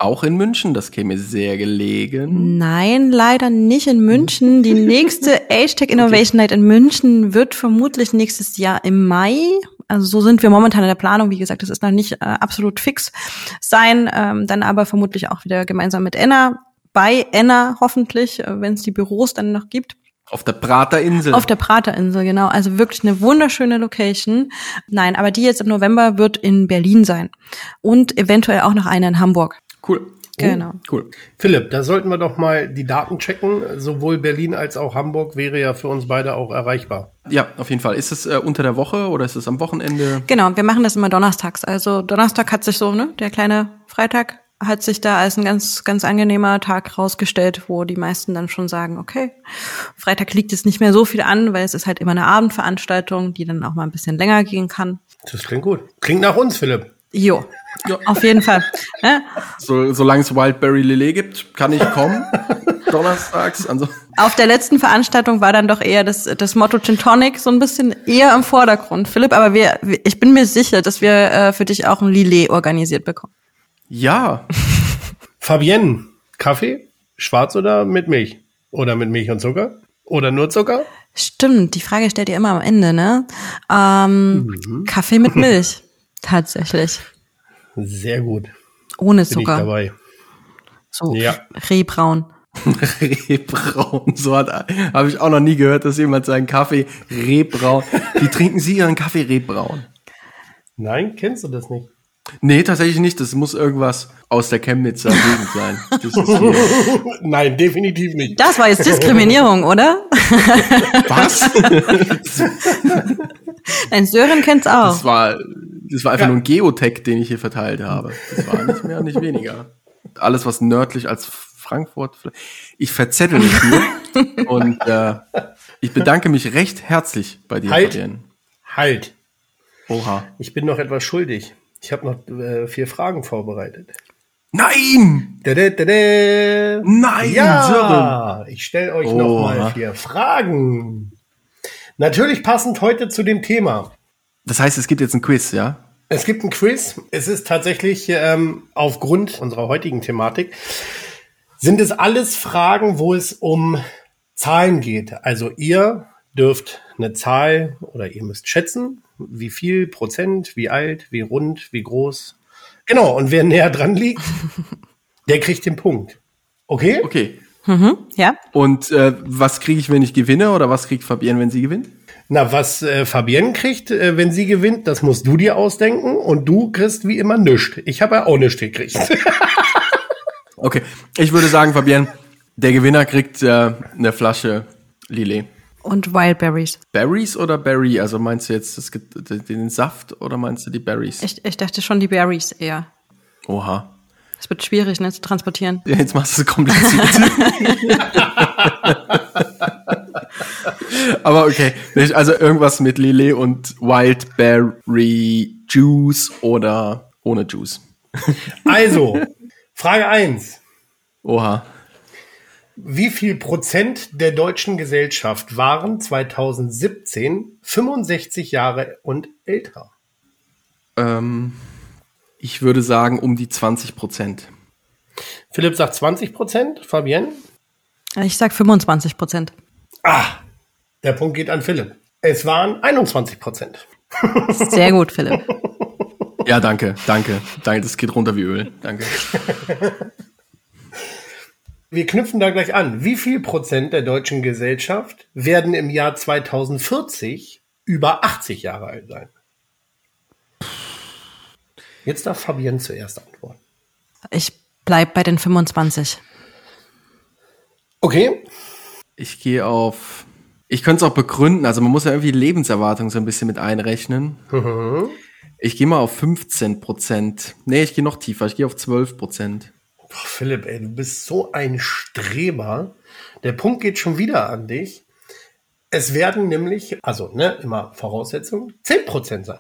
Auch in München, das käme sehr gelegen. Nein, leider nicht in München. Die nächste Age-Tech Innovation Night in München wird vermutlich nächstes Jahr im Mai. Also so sind wir momentan in der Planung. Wie gesagt, das ist noch nicht äh, absolut fix sein. Ähm, dann aber vermutlich auch wieder gemeinsam mit Enna. Bei Enna hoffentlich, äh, wenn es die Büros dann noch gibt. Auf der Praterinsel. Auf der Praterinsel, genau. Also wirklich eine wunderschöne Location. Nein, aber die jetzt im November wird in Berlin sein. Und eventuell auch noch eine in Hamburg. Cool. Genau. Cool. Philipp, da sollten wir doch mal die Daten checken. Sowohl Berlin als auch Hamburg wäre ja für uns beide auch erreichbar. Ja, auf jeden Fall. Ist es äh, unter der Woche oder ist es am Wochenende? Genau, wir machen das immer donnerstags. Also Donnerstag hat sich so, ne, der kleine Freitag hat sich da als ein ganz, ganz angenehmer Tag rausgestellt, wo die meisten dann schon sagen, okay, Freitag liegt es nicht mehr so viel an, weil es ist halt immer eine Abendveranstaltung, die dann auch mal ein bisschen länger gehen kann. Das klingt gut. Klingt nach uns, Philipp. Jo, jo. auf jeden Fall. Ne? So, solange es Wildberry Lillet gibt, kann ich kommen. Donnerstags. Also. Auf der letzten Veranstaltung war dann doch eher das, das Motto Gin Tonic so ein bisschen eher im Vordergrund, Philipp. Aber wir, ich bin mir sicher, dass wir äh, für dich auch ein Lillet organisiert bekommen. Ja. Fabienne, Kaffee? Schwarz oder mit Milch? Oder mit Milch und Zucker? Oder nur Zucker? Stimmt, die Frage stellt ihr immer am Ende, ne? Ähm, mhm. Kaffee mit Milch. Tatsächlich. Sehr gut. Ohne Bin Zucker. ich dabei. So Ja. Rehbraun. Rehbraun. So hat habe ich auch noch nie gehört, dass jemand seinen Kaffee Rehbraun. Wie trinken Sie Ihren Kaffee Rehbraun? Nein, kennst du das nicht? Nee, tatsächlich nicht. Das muss irgendwas aus der Chemnitzer Gegend sein. Das ist hier. Nein, definitiv nicht. Das war jetzt Diskriminierung, oder? Was? Nein, Sören kennt's auch. Das war, das war einfach nur ein Geotech, den ich hier verteilt habe. Das war nicht mehr, nicht weniger. Alles, was nördlich als Frankfurt. Ich verzettel mich hier. und äh, ich bedanke mich recht herzlich bei dir, Halt. Fabienne. Halt. Oha. Ich bin noch etwas schuldig. Ich habe noch äh, vier Fragen vorbereitet. Nein! Da, da, da, da. Nein, Ja, ich stelle euch Oh. mal vier Fragen. Natürlich passend heute zu dem Thema. Das heißt, es gibt jetzt ein Quiz, ja? Es gibt ein Quiz. Es ist tatsächlich ähm, aufgrund unserer heutigen Thematik sind es alles Fragen, wo es um Zahlen geht. Also ihr dürft eine Zahl oder ihr müsst schätzen, wie viel Prozent, wie alt, wie rund, wie groß. Genau. Und wer näher dran liegt, der kriegt den Punkt. Okay? Okay. Mhm, ja. Und äh, was kriege ich, wenn ich gewinne? Oder was kriegt Fabienne, wenn sie gewinnt? Na, was äh, Fabienne kriegt, äh, wenn sie gewinnt, das musst du dir ausdenken und du kriegst wie immer nichts. Ich habe ja auch nichts gekriegt. Okay. Ich würde sagen, Fabienne, der Gewinner kriegt äh, eine Flasche Lillet. Und Wildberries. Berries oder Berry? Also meinst du jetzt das, den Saft oder meinst du die Berries? Ich, ich dachte schon die Berries eher. Oha. Es wird schwierig, ne, zu transportieren. Ja, jetzt machst du es kompliziert. Aber okay. Also irgendwas mit Lillet und Wildberry Juice oder ohne Juice. Also, Frage eins: Oha. Wie viel Prozent der deutschen Gesellschaft waren 2017 65 Jahre und älter? Ähm, ich würde sagen um die 20 Prozent. Philipp sagt 20 Prozent, Fabienne? Ich sag 25 Prozent. Ah, der Punkt geht an Philipp. Es waren 21 Prozent. Sehr gut, Philipp. Ja, danke, danke. Danke, das geht runter wie Öl. Danke. Wir knüpfen da gleich an. Wie viel Prozent der deutschen Gesellschaft werden im Jahr 2040 über 80 Jahre alt sein? Jetzt darf Fabienne zuerst antworten. Ich bleib bei den 25. Okay, Ich gehe auf. Ich könnte es auch begründen. Also man muss ja irgendwie Lebenserwartung so ein bisschen mit einrechnen. Ich gehe mal auf 15 Prozent. Nee, ich gehe noch tiefer. Ich gehe auf 12 Prozent. Boah, Philipp, ey, du bist so ein Streber. Der Punkt geht schon wieder an dich. Es werden nämlich, also ne, immer Voraussetzung, 10% sein.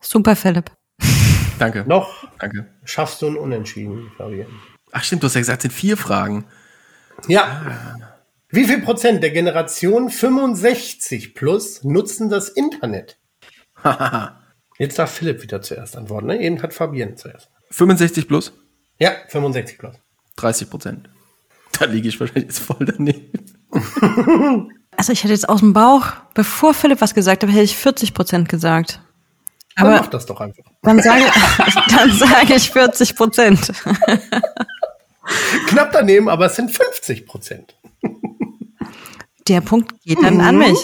Super, Philipp. Danke. Noch Danke. schaffst du ein Unentschieden, Fabienne. Ach stimmt, du hast ja gesagt, es sind vier Fragen. Ja. Wie viel Prozent der Generation 65 plus nutzen das Internet? Jetzt darf Philipp wieder zuerst antworten. Ne? Eben hat Fabienne zuerst. 65 plus? Ja, 65 plus. 30 Prozent. Da liege ich wahrscheinlich jetzt voll daneben. Also ich hätte jetzt aus dem Bauch, bevor Philipp was gesagt hat, hätte ich 40 Prozent gesagt. Dann Aber mach das doch einfach. dann sage, dann sage ich 40 Prozent. Knapp daneben, aber es sind 50 Prozent. Der Punkt geht dann an mich.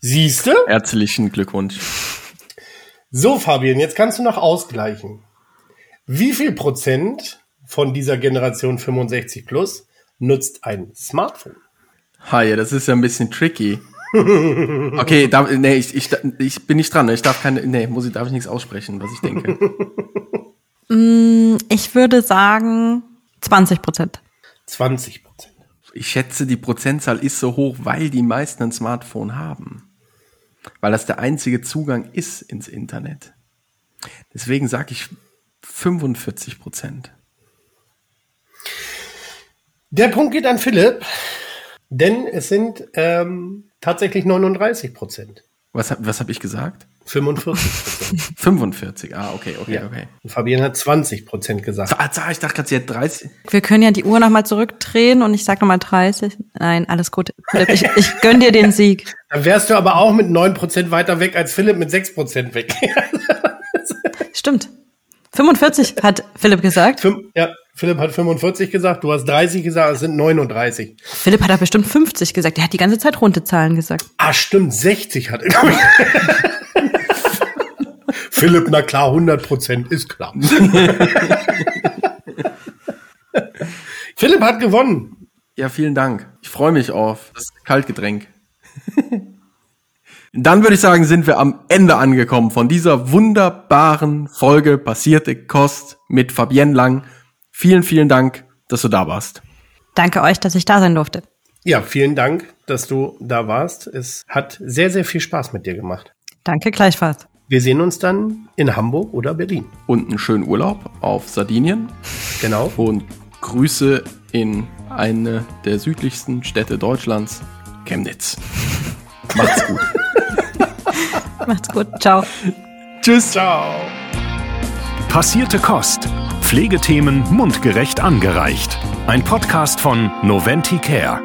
Siehst du? Herzlichen Glückwunsch. So, Fabian, jetzt kannst du noch ausgleichen. Wie viel Prozent von dieser Generation 65 plus nutzt ein Smartphone? Ha, ja, das ist ja ein bisschen tricky. Okay, da, nee, ich, ich, ich bin nicht dran. Ich darf keine, nee, muss ich, darf ich nichts aussprechen, was ich denke. Ich würde sagen 20 Prozent. 20 Prozent. Ich schätze, die Prozentzahl ist so hoch, weil die meisten ein Smartphone haben. Weil das der einzige Zugang ist ins Internet. Deswegen sage ich 45 Prozent. Der Punkt geht an Philipp, denn es sind ähm, tatsächlich 39 Prozent. Was, hab- was habe ich gesagt? 45 Prozent. 45. Ah, okay, okay, Ja. okay. Und Fabian hat 20 Prozent gesagt. Ah, ich dachte gerade, sie hat 30. Wir können ja die Uhr nochmal zurückdrehen und ich sag nochmal 30. Nein, alles gut. Philipp, ich, ich gönn dir den Sieg. Dann wärst du aber auch mit 9 Prozent weiter weg als Philipp mit 6 Prozent weg. Stimmt. 45 hat Philipp gesagt. Fünf- ja, Philipp hat 45 gesagt, du hast 30 gesagt, es sind 39. Philipp hat aber bestimmt 50 gesagt. Er hat die ganze Zeit runde Zahlen gesagt. Ah, stimmt, 60 hat er. Philipp, na klar, 100 Prozent ist klar. Philipp hat gewonnen. Ja, vielen Dank. Ich freue mich auf das Kaltgetränk. Dann würde ich sagen, sind wir am Ende angekommen von dieser wunderbaren Folge Passierte Kost mit Fabienne Lang. Vielen, vielen Dank, dass du da warst. Danke euch, dass ich da sein durfte. Ja, vielen Dank, dass du da warst. Es hat sehr, sehr viel Spaß mit dir gemacht. Danke gleichfalls. Wir sehen uns dann in Hamburg oder Berlin. Und einen schönen Urlaub auf Sardinien Genau. und Grüße in eine der südlichsten Städte Deutschlands, Chemnitz. Macht's gut. Macht's gut. Ciao. Tschüss. Ciao. Passierte Kost. Pflegethemen mundgerecht angereicht. Ein Podcast von Noventi Care.